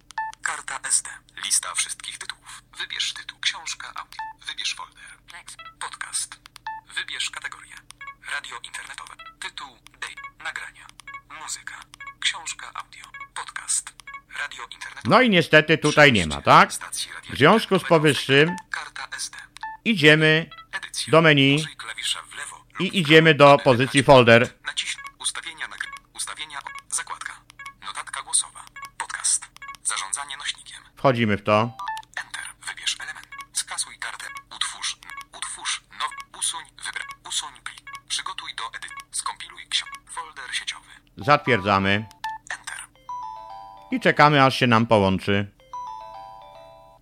Karta SD. Lista wszystkich tytułów. Wybierz tytuł. Książka audio. Wybierz folder. Podcast. Wybierz kategorię. Radio internetowe. Nagrania. Muzyka. Książka audio. Podcast. Radio internetowe. No i niestety tutaj nie ma, tak? W związku z powyższym idziemy do menu i idziemy do pozycji folder. Naciśnij ustawienia nagry... Ustawienia... o- Zakładka. Notatka głosowa. Podcast. Zarządzanie nośnikiem. Wchodzimy w to. Enter. Wybierz element. Skasuj kartę. Utwórz. Utwórz. Now. Usuń. Wybra. Usuń plik. Przygotuj do edycji. Skompiluj książkę. Folder sieciowy. Zatwierdzamy Enter. i czekamy aż się nam połączy.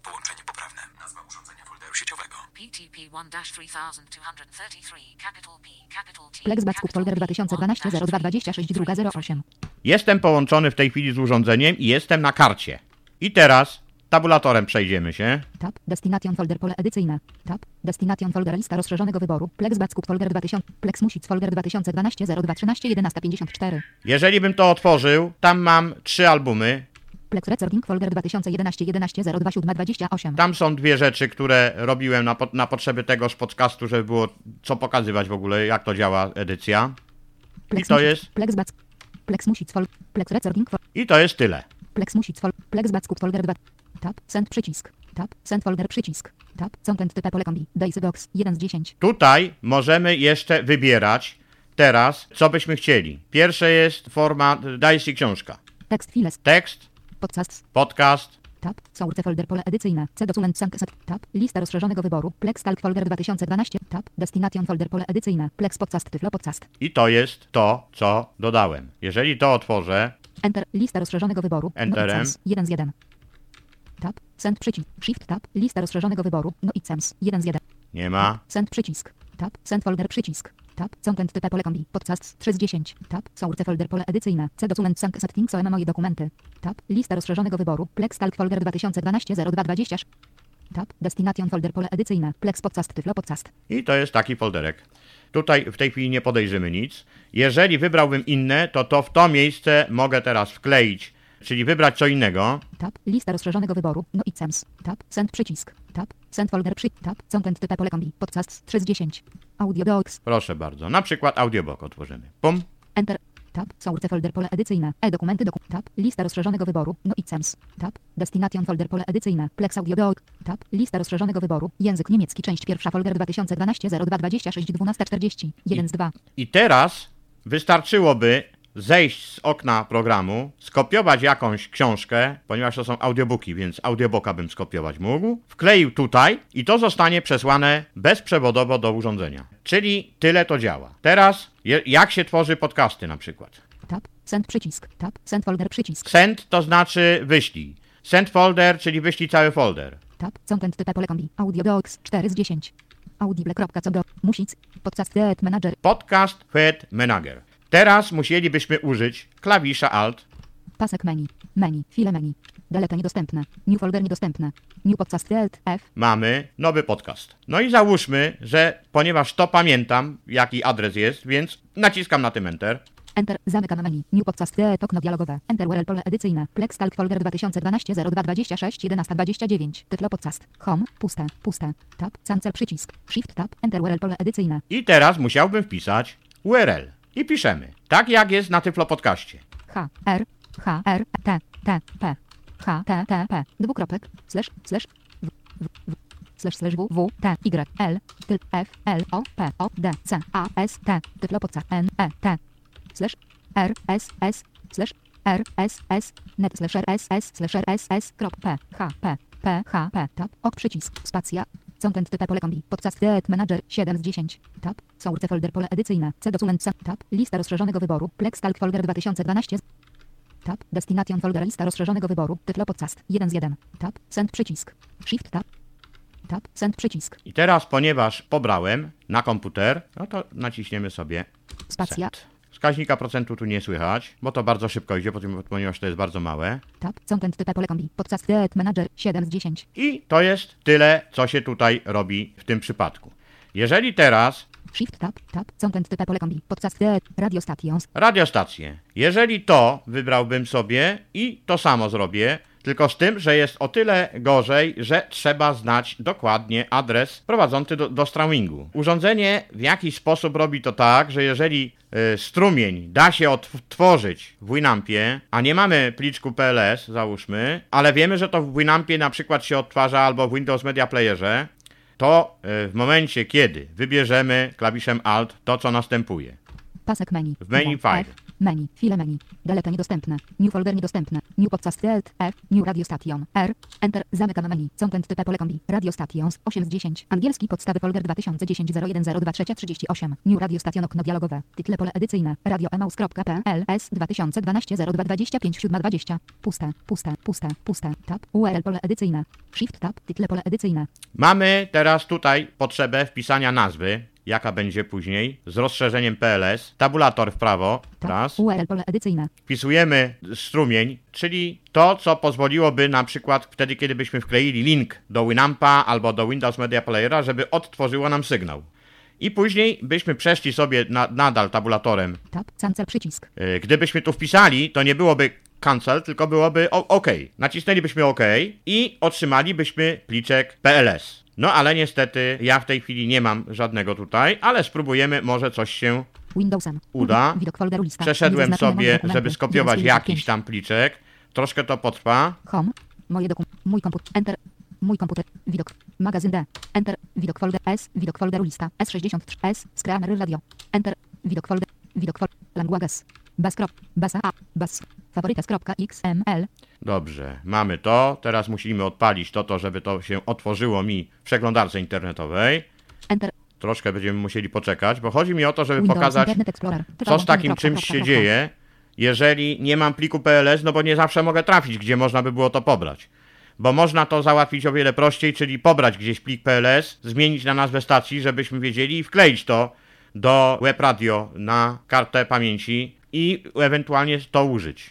Połączenie poprawne. Nazwa urządzenia folderu sieciowego. PTP 1-3233, capital P, capital T. Plexback capital folder P, 2012 1-3, 0226 druga 08. Jestem połączony w tej chwili z urządzeniem i jestem na karcie. I teraz tabulatorem przejdziemy się. Tab. Destination folder pole edycyjne. Tab. Destination folder lista rozszerzonego wyboru. Plex Backcook folder 2000. Plex Music folder 2012 02 13 11 54. Jeżeli bym to otworzył, tam mam trzy albumy. Plex Recording folder 2011 11 02 7 28. Tam są dwie rzeczy, które robiłem na, po, na potrzeby tegoż podcastu, żeby było co pokazywać w ogóle, jak to działa edycja. Plex i to Music- jest- Plex Back. Plex Music folder. Plex Recording. I to jest tyle. Plex Music folder. Plex Backcook folder 2. Tab. Send przycisk. Tab. Send folder przycisk. Tab. Content type pole kombi. Daisy Box 1 z 10. Tutaj możemy jeszcze wybierać teraz, co byśmy chcieli. Pierwsze jest format Dicey książka. Tekst files. Tekst, Podcasts. podcast, Tab. Source folder pole edycyjne. C document sank set. Tab. Lista rozszerzonego wyboru. Plex Talk folder 2012. Tab. Destination folder pole edycyjne. Plex podcast Tyflo podcast. i to jest to, co dodałem. Jeżeli to otworzę, Enter. Lista rozszerzonego wyboru. Enterem. No i Sense. 1 z 1. Tab. Send przycisk. Shift tab. Lista rozszerzonego wyboru. No i Sense. 1 z 1. nie ma. Send przycisk. Tab. Send folder przycisk. Tab. Content type pole kombi. Podcast 310. Tab. Source folder pole edycyjne. C document sync settings OM moje dokumenty. Tab. Lista rozszerzonego wyboru. Plex Talk folder 2012 0220. Tab. Destination folder pole edycyjne. Plex podcast tyflo podcast. I to jest taki folderek. Tutaj w tej chwili nie podejrzymy nic. Jeżeli wybrałbym inne, to to w to miejsce mogę teraz wkleić, czyli wybrać co innego. Tab. Lista rozszerzonego wyboru. No i CEMS. Tab. Send przycisk. Tab. Send folder przy. Tab. Content type pole kombi. Podcast 310. Audio docs. Proszę bardzo. Na przykład audiobook otworzymy. Pum. Enter. Tab. Source folder pole edycyjne. E-dokumenty doku. Tab. Lista rozszerzonego wyboru. No i CEMS. Tab. Destination folder pole edycyjne. Plex audio doc. Tab. Lista rozszerzonego wyboru. Język niemiecki. Część pierwsza folder 2012 02 26 12 40. 1 z 2. I teraz wystarczyłoby zejść z okna programu, skopiować jakąś książkę, ponieważ to są audiobooki, więc audiobooka bym skopiować mógł, wkleił tutaj i to zostanie przesłane bezprzewodowo do urządzenia. Czyli tyle to działa. Teraz jak się tworzy podcasty na przykład? Tab. Send przycisk. Tab. Send folder przycisk. Send to znaczy wyślij. Send folder, czyli wyślij cały folder. Tab. Content type pole kombi. Audio docs 4 z 10. Audible.co do. Music. Podcast Dead Manager. Podcast Fed Manager. Teraz musielibyśmy użyć klawisza Alt, Pasek menu. Menu. File menu. Delete niedostępne. New folder niedostępne. New podcast Dead F. mamy nowy podcast. No i załóżmy, że ponieważ to pamiętam, jaki adres jest, więc naciskam na tym Enter. Enter. Zamykam menu. New podcast Dead okno dialogowe. Enter URL pole edycyjne. Plex Talk folder 2012 02 26 11 29. Tyflo podcast. Home. Puste. Puste. Tab. Cancel przycisk. Shift tab. Enter URL pole edycyjne. I teraz musiałbym wpisać URL. I piszemy. Tak jak jest na Tyflo Podcaście. H. R. H. R. T. T. P. H. T. T. P. Dwukropek. Slash. Slash. W. W. W. Slash slash W. W. T. Y. L. Tyl. F. L. O. P. O. D. C. A. S. T. Tyflo podcast. N. E. T. Slash. R. S. S. Slash. R. S. S. Net slash R. S. S. Slash R. S. S. Krop. P. H. P. P. H. P. Tab. Ok przycisk. Spacja. Content type pole kombi. Podcast Dead Manager 7 z 10. Tab. Source folder pole edycyjne. C document. Tab. Lista rozszerzonego wyboru. Plex Talk folder 2012. Tab. Destination folder lista rozszerzonego wyboru. Tyflo podcast 1 z 1. Tab. Send przycisk. Shift tab. Tab. Send przycisk. I teraz, ponieważ pobrałem na komputer, no to naciśniemy sobie Spacja. Send. Wskaźnika procentu tu nie słychać, bo to bardzo szybko idzie, ponieważ to jest bardzo małe. Tab. Content type pole kombi. Podcast Dead Manager 7 z 10. I to jest tyle, co się tutaj robi w tym przypadku. Jeżeli teraz Shift tab. Tab. Content type pole kombi. Podcast Dead. Radio stations. radiostację, jeżeli to wybrałbym sobie i to samo zrobię, tylko z tym, że jest o tyle gorzej, że trzeba znać dokładnie adres prowadzący do, do. Urządzenie w jakiś sposób robi to tak, że jeżeli y, strumień da się odtworzyć w Winampie, a nie mamy pliczku PLS, załóżmy, ale wiemy, że to w Winampie na przykład się odtwarza albo w Windows Media Playerze, to y, w momencie, kiedy wybierzemy klawiszem Alt to, co następuje. Pasek menu. W menu file. Menu. File menu. Delete niedostępne. New folder niedostępne. New podcast Dead F. New radio station. R. Enter. Zamykam menu. Content type pole kombi. Radio stations 8 z 10. Angielski podstawy folder 2010 0102 38. New radio station okno dialogowe. Tytle pole edycyjne. Radio emaus.pl S 2012 02 25 7 20. Puste. Puste. Puste. Puste. Tab. URL pole edycyjne. Shift tab. Tytle pole edycyjne. Mamy teraz tutaj potrzebę wpisania nazwy, jaka będzie później, z rozszerzeniem PLS, tabulator w prawo, Tab. raz, URL pole edycyjne. wpisujemy strumień, czyli to, co pozwoliłoby na przykład wtedy, kiedy byśmy wkleili link do Winampa albo do Windows Media Playera, żeby odtworzyło nam sygnał. I później byśmy przeszli sobie na, nadal tabulatorem. Tab. Cancel przycisk. Yy, Gdybyśmy tu wpisali, to nie byłoby cancel, tylko byłoby OK. Nacisnęlibyśmy OK i otrzymalibyśmy pliczek PLS. No ale niestety ja w tej chwili nie mam żadnego tutaj, ale spróbujemy, może coś się Windowsem. Uda. Widok folderu lista. Przeszedłem sobie, żeby skopiować 9 jakiś 5. tam pliczek. Troszkę to potrwa. Home. Moje dokumenty. Mój komputer. Enter. Mój komputer. Widok. Magazyn D. Enter. Widok folder S. Widok folderu lista. S63. S. Screamer radio. Enter. Widok folder. Widok folder. Languages. Bas. Basa A. Bas. Faworytas.xml. Dobrze, mamy to. Teraz musimy odpalić to, to, żeby to się otworzyło mi w przeglądarce internetowej. Enter. Troszkę będziemy musieli poczekać, bo chodzi mi o to, żeby Windows. pokazać, co z takim czymś się dzieje, jeżeli nie mam pliku PLS, no bo nie zawsze mogę trafić, gdzie można by było to pobrać. bo można to załatwić o wiele prościej, czyli pobrać gdzieś plik PLS, zmienić na nazwę stacji, żebyśmy wiedzieli i wkleić to do web radio na kartę pamięci i ewentualnie to użyć.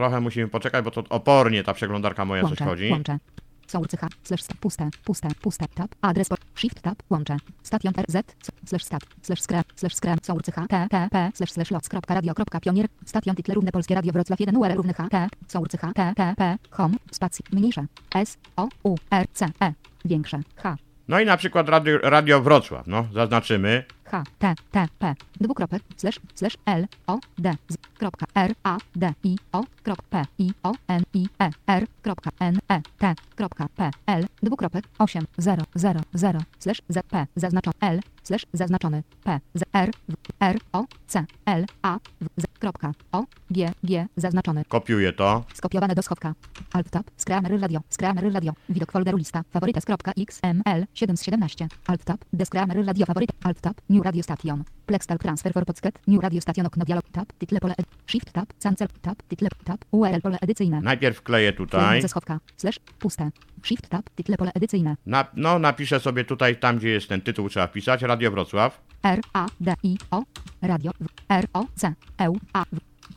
Trochę musimy poczekać, bo to opornie ta przeglądarka moja coś Łącze, chodzi. łącze. Source H, slash st- puste, puste, puste, tab, adres, shift, tab, łącze, station RZ, s- slash stat, slash scram, slash scram, source H, t, t, p, slash slash lots, kropka, radio, kropka, pionier, station title równe polskie radio Wrocław 1 UR równy H, t, source H, t, t, p, home, spacji, mniejsze, s, o, u, r, c, e, większe, h, No i na przykład radio, radio Wrocław, no, zaznaczymy. H, T, T, P, dwukropek, slash, slash, L, O, D, z, kropka, R, A, D, I, O, kropka, P, I, O, N, I, E, R, kropka, N, E, T, kropka, P, L, dwukropek, 8, 0, 0, 0, slash, Z, P, zaznaczony, L, slash, zaznaczony, P, Z, R, w, R, O, C, L, A, w, Z, kropka, O, G, G, zaznaczony, Kopiuję to. skopiowane do schowka, Alt Tab, Scramer Radio, Scramer Radio, widok folderu lista, faworytas.xml, 7 z 17, Alt Tab, Descramer Radio, faworyt, Alt Tab, New Radio Station, Plextal Transfer for Pocket, New Radio Station, okno dialog, Tab, title pole, ed, Shift Tab, Cancel, Tab, title, Tab, URL pole edycyjne, Najpierw wkleję tutaj. Ze schowka, slash, puste, Shift Tab, title pole edycyjne, Na, no, napiszę sobie tutaj, tam gdzie jest ten tytuł, trzeba wpisać. Radio Wrocław. R, A, D, I, O, Radio, w, R, O, C, E, A,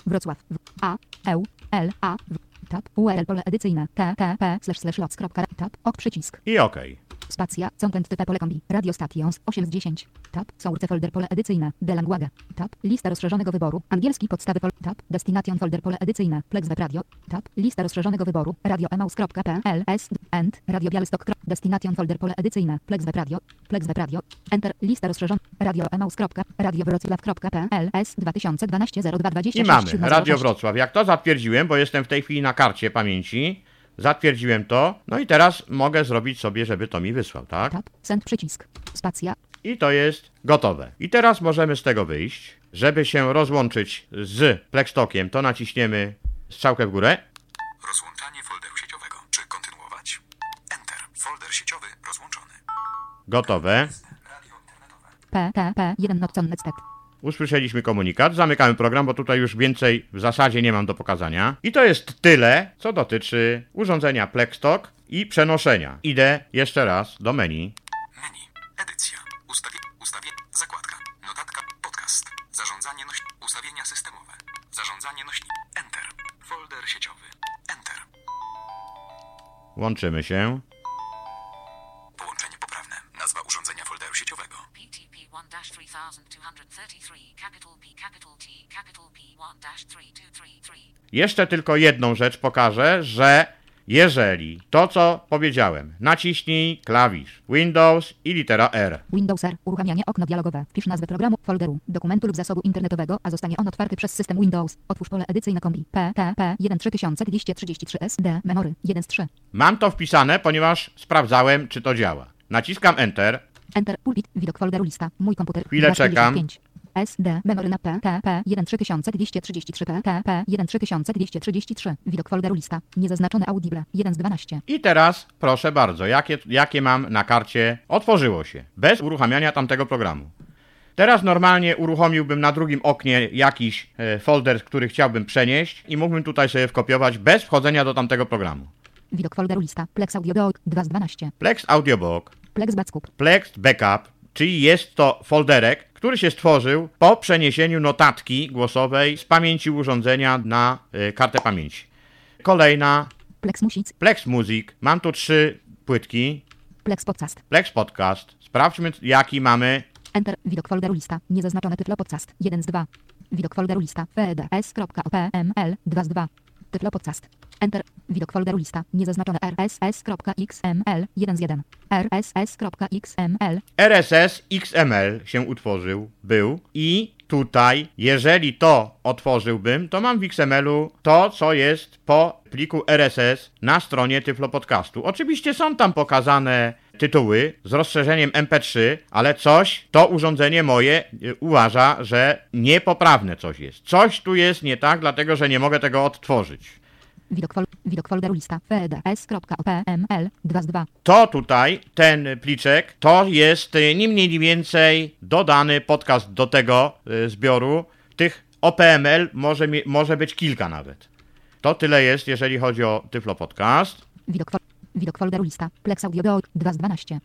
Wrocław, A, E, L, A, Tab, URL pole edycyjne, T, T, P, slash, slash, tab, ok, przycisk. I OK. Spacja, content type pole kombi, radio stations, 8 z 10, tab, source folder pole edycyjne, delanguage, tab, lista rozszerzonego wyboru, angielski podstawy pol, tab, destination folder pole edycyjne, plex web radio, tab, lista rozszerzonego wyboru, radio emaus.pl, s, end, radio bialystok, tro- destination folder pole edycyjne, plex web radio, plex web radio, enter, lista rozszerzona, radio emaus. radio wrocław.pl, s, 2012 02 26 I mamy 7 Radio 06. Wrocław. Jak to zatwierdziłem, bo jestem w tej chwili na karcie pamięci, zatwierdziłem to, no i teraz mogę zrobić sobie, żeby to mi wysłał, tak? Tab, send przycisk, spacja, I to jest gotowe. I teraz możemy z tego wyjść. Żeby się rozłączyć z Plextokiem, to naciśniemy strzałkę w górę. Rozłączanie folderu sieciowego. Czy kontynuować? Enter. Folder sieciowy rozłączony. Gotowe. p, t, p, 1 not on next Usłyszeliśmy komunikat, zamykamy program, bo tutaj już więcej w zasadzie nie mam do pokazania. I to jest tyle, co dotyczy urządzenia Plextok i przenoszenia. Idę jeszcze raz do menu. Menu. Edycja. Ustawie. Ustawie. Zakładka. Notatka. Podcast. Zarządzanie nośnik. Ustawienia systemowe. Zarządzanie nośnik. Enter. Folder sieciowy. Enter. Łączymy się. Jeszcze tylko jedną rzecz pokażę, że jeżeli to, co powiedziałem, naciśnij klawisz Windows i litera R. Windows R. Uruchamianie okno dialogowe. Wpisz nazwę programu, folderu, dokumentu lub zasobu internetowego, a zostanie on otwarty przez system Windows. Otwórz pole edycyjne kombi. P, T, P, 13233 SD, memory, 1 z 3. Mam to wpisane, ponieważ sprawdzałem, czy to działa. Naciskam Enter. Enter, pulpit, widok folderu lista, mój komputer. Chwilę 245. SD, memory na P, T, P, 13233 P, T, P, 13233. Widok folderu lista. Niezaznaczone audible, 1 z 12. I teraz, proszę bardzo, jakie, jakie mam na karcie, otworzyło się, bez uruchamiania tamtego programu. Teraz normalnie uruchomiłbym na drugim oknie jakiś e, folder, który chciałbym przenieść i mógłbym tutaj sobie wkopiować bez wchodzenia do tamtego programu. Widok folderu lista. Plex Audio Doc, 2 z 12. Plex Audiobook, Plex Backup. Plex Backup, czyli jest to folderek, który się stworzył po przeniesieniu notatki głosowej z pamięci urządzenia na e, kartę pamięci. Kolejna, Plex Music. Plex Music, mam tu trzy płytki, Plex Podcast. Plex Podcast, sprawdźmy jaki mamy Enter. Widok folderu lista. Niezaznaczone tyflo podcast. 1 z 2. Widok folderu lista. PDS.opml 2 z 2. Tyflo podcast. Enter. Widok folderu lista. Niezaznaczone rss.xml 1 z 1. rss.xml. RSS XML się utworzył, był i tutaj, jeżeli to otworzyłbym, to mam w XML-u to, co jest po pliku RSS na stronie Tyflo Podcastu. Oczywiście są tam pokazane tytuły z rozszerzeniem MP3, ale coś, to urządzenie moje y, uważa, że niepoprawne coś jest. Coś tu jest nie tak, dlatego że nie mogę tego odtworzyć. Widok, fol widok folderu lista. PDS.opml 2 z 2. To tutaj, ten pliczek, to jest y, ni mniej ni więcej dodany podcast do tego y, zbioru. Tych OPML może, może być kilka nawet. To tyle jest, jeżeli chodzi o Tyflo Podcast. Widok, fol widok folderu lista. Plex Audio Do 2 z 12.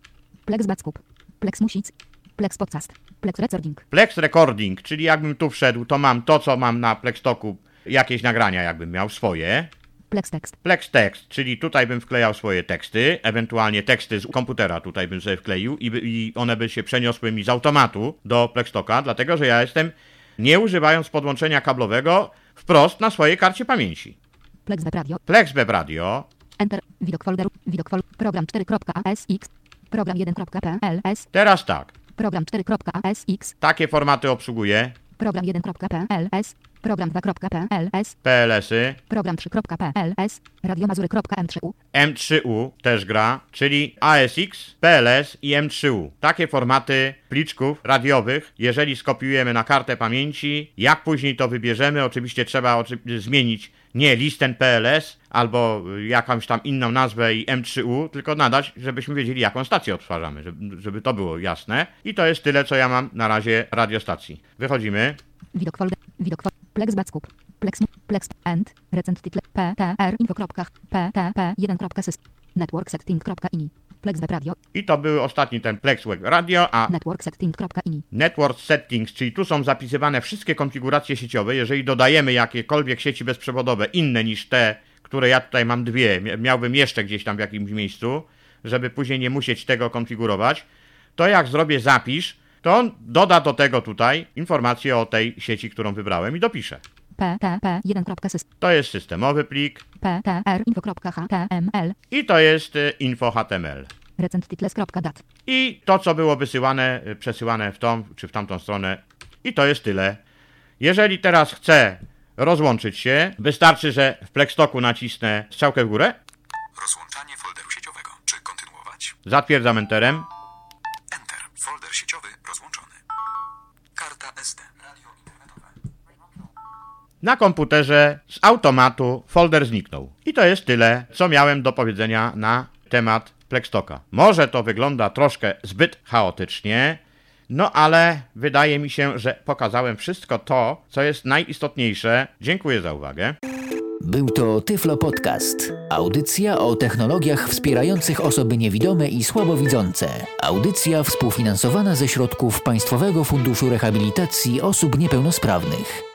Plex Backup. Plex Music. Plex Podcast. Plex Recording. Plex Recording, czyli jakbym tu wszedł, to mam to, co mam na Plextoku, jakieś nagrania jakbym miał swoje. Plex Text. Plex Text, czyli tutaj bym wklejał swoje teksty, ewentualnie teksty z komputera tutaj bym sobie wkleił i, by, i one by się przeniosły mi z automatu do Plextoka, dlatego że ja jestem, nie używając podłączenia kablowego, wprost na swojej karcie pamięci. Plex Web Radio. Plex Web Radio, Enter. Widok folderu. Widok fol Program 4.asx. Program 1.pls. teraz tak, Program 4.asx. takie formaty obsługuje, Program 1.pls. Program 2.pls. PLS-y, Program 3.pls. Radiomazury.m3u. M3U też gra, czyli ASX, PLS i M3U. Takie formaty pliczków radiowych, jeżeli skopiujemy na kartę pamięci, jak później to wybierzemy, oczywiście trzeba oczy zmienić nie listen PLS albo jakąś tam inną nazwę i M3U, tylko nadać, żebyśmy wiedzieli, jaką stację odtwarzamy, żeby, żeby to było jasne. I to jest tyle, co ja mam na razie radiostacji. Wychodzimy. Widok folder. Widok folder. Plex Backup. Plex. Plex. End. Recent title. PTR. Info. PTP. 1.sys. Network setting.ini. Plex Web Radio. I to był ostatni ten Plex Web Radio, a Network setting.ini. Network Settings, czyli tu są zapisywane wszystkie konfiguracje sieciowe. Jeżeli dodajemy jakiekolwiek sieci bezprzewodowe inne niż te, które ja tutaj mam dwie, mia- miałbym jeszcze gdzieś tam w jakimś miejscu, żeby później nie musieć tego konfigurować, to jak zrobię zapisz, to on doda do tego tutaj informację o tej sieci, którą wybrałem i dopiszę. PTP 1.sys. To jest systemowy plik PTR. Info.html. i to jest y, info HTML. Recent titles.dat. I to, co było wysyłane, y, przesyłane w tą czy w tamtą stronę. I to jest tyle. Jeżeli teraz chcę rozłączyć się, wystarczy, że w Plextoku nacisnę strzałkę w górę, Rozłączanie folderu sieciowego. Czy kontynuować? zatwierdzam enterem Enter. Folder sieciowy na komputerze z automatu folder zniknął. I to jest tyle, co miałem do powiedzenia na temat Plextoka. Może to wygląda troszkę zbyt chaotycznie, no ale wydaje mi się, że pokazałem wszystko to, co jest najistotniejsze. Dziękuję za uwagę. Był to Tyflo Podcast. Audycja o technologiach wspierających osoby niewidome i słabowidzące. Audycja współfinansowana ze środków Państwowego Funduszu Rehabilitacji Osób Niepełnosprawnych.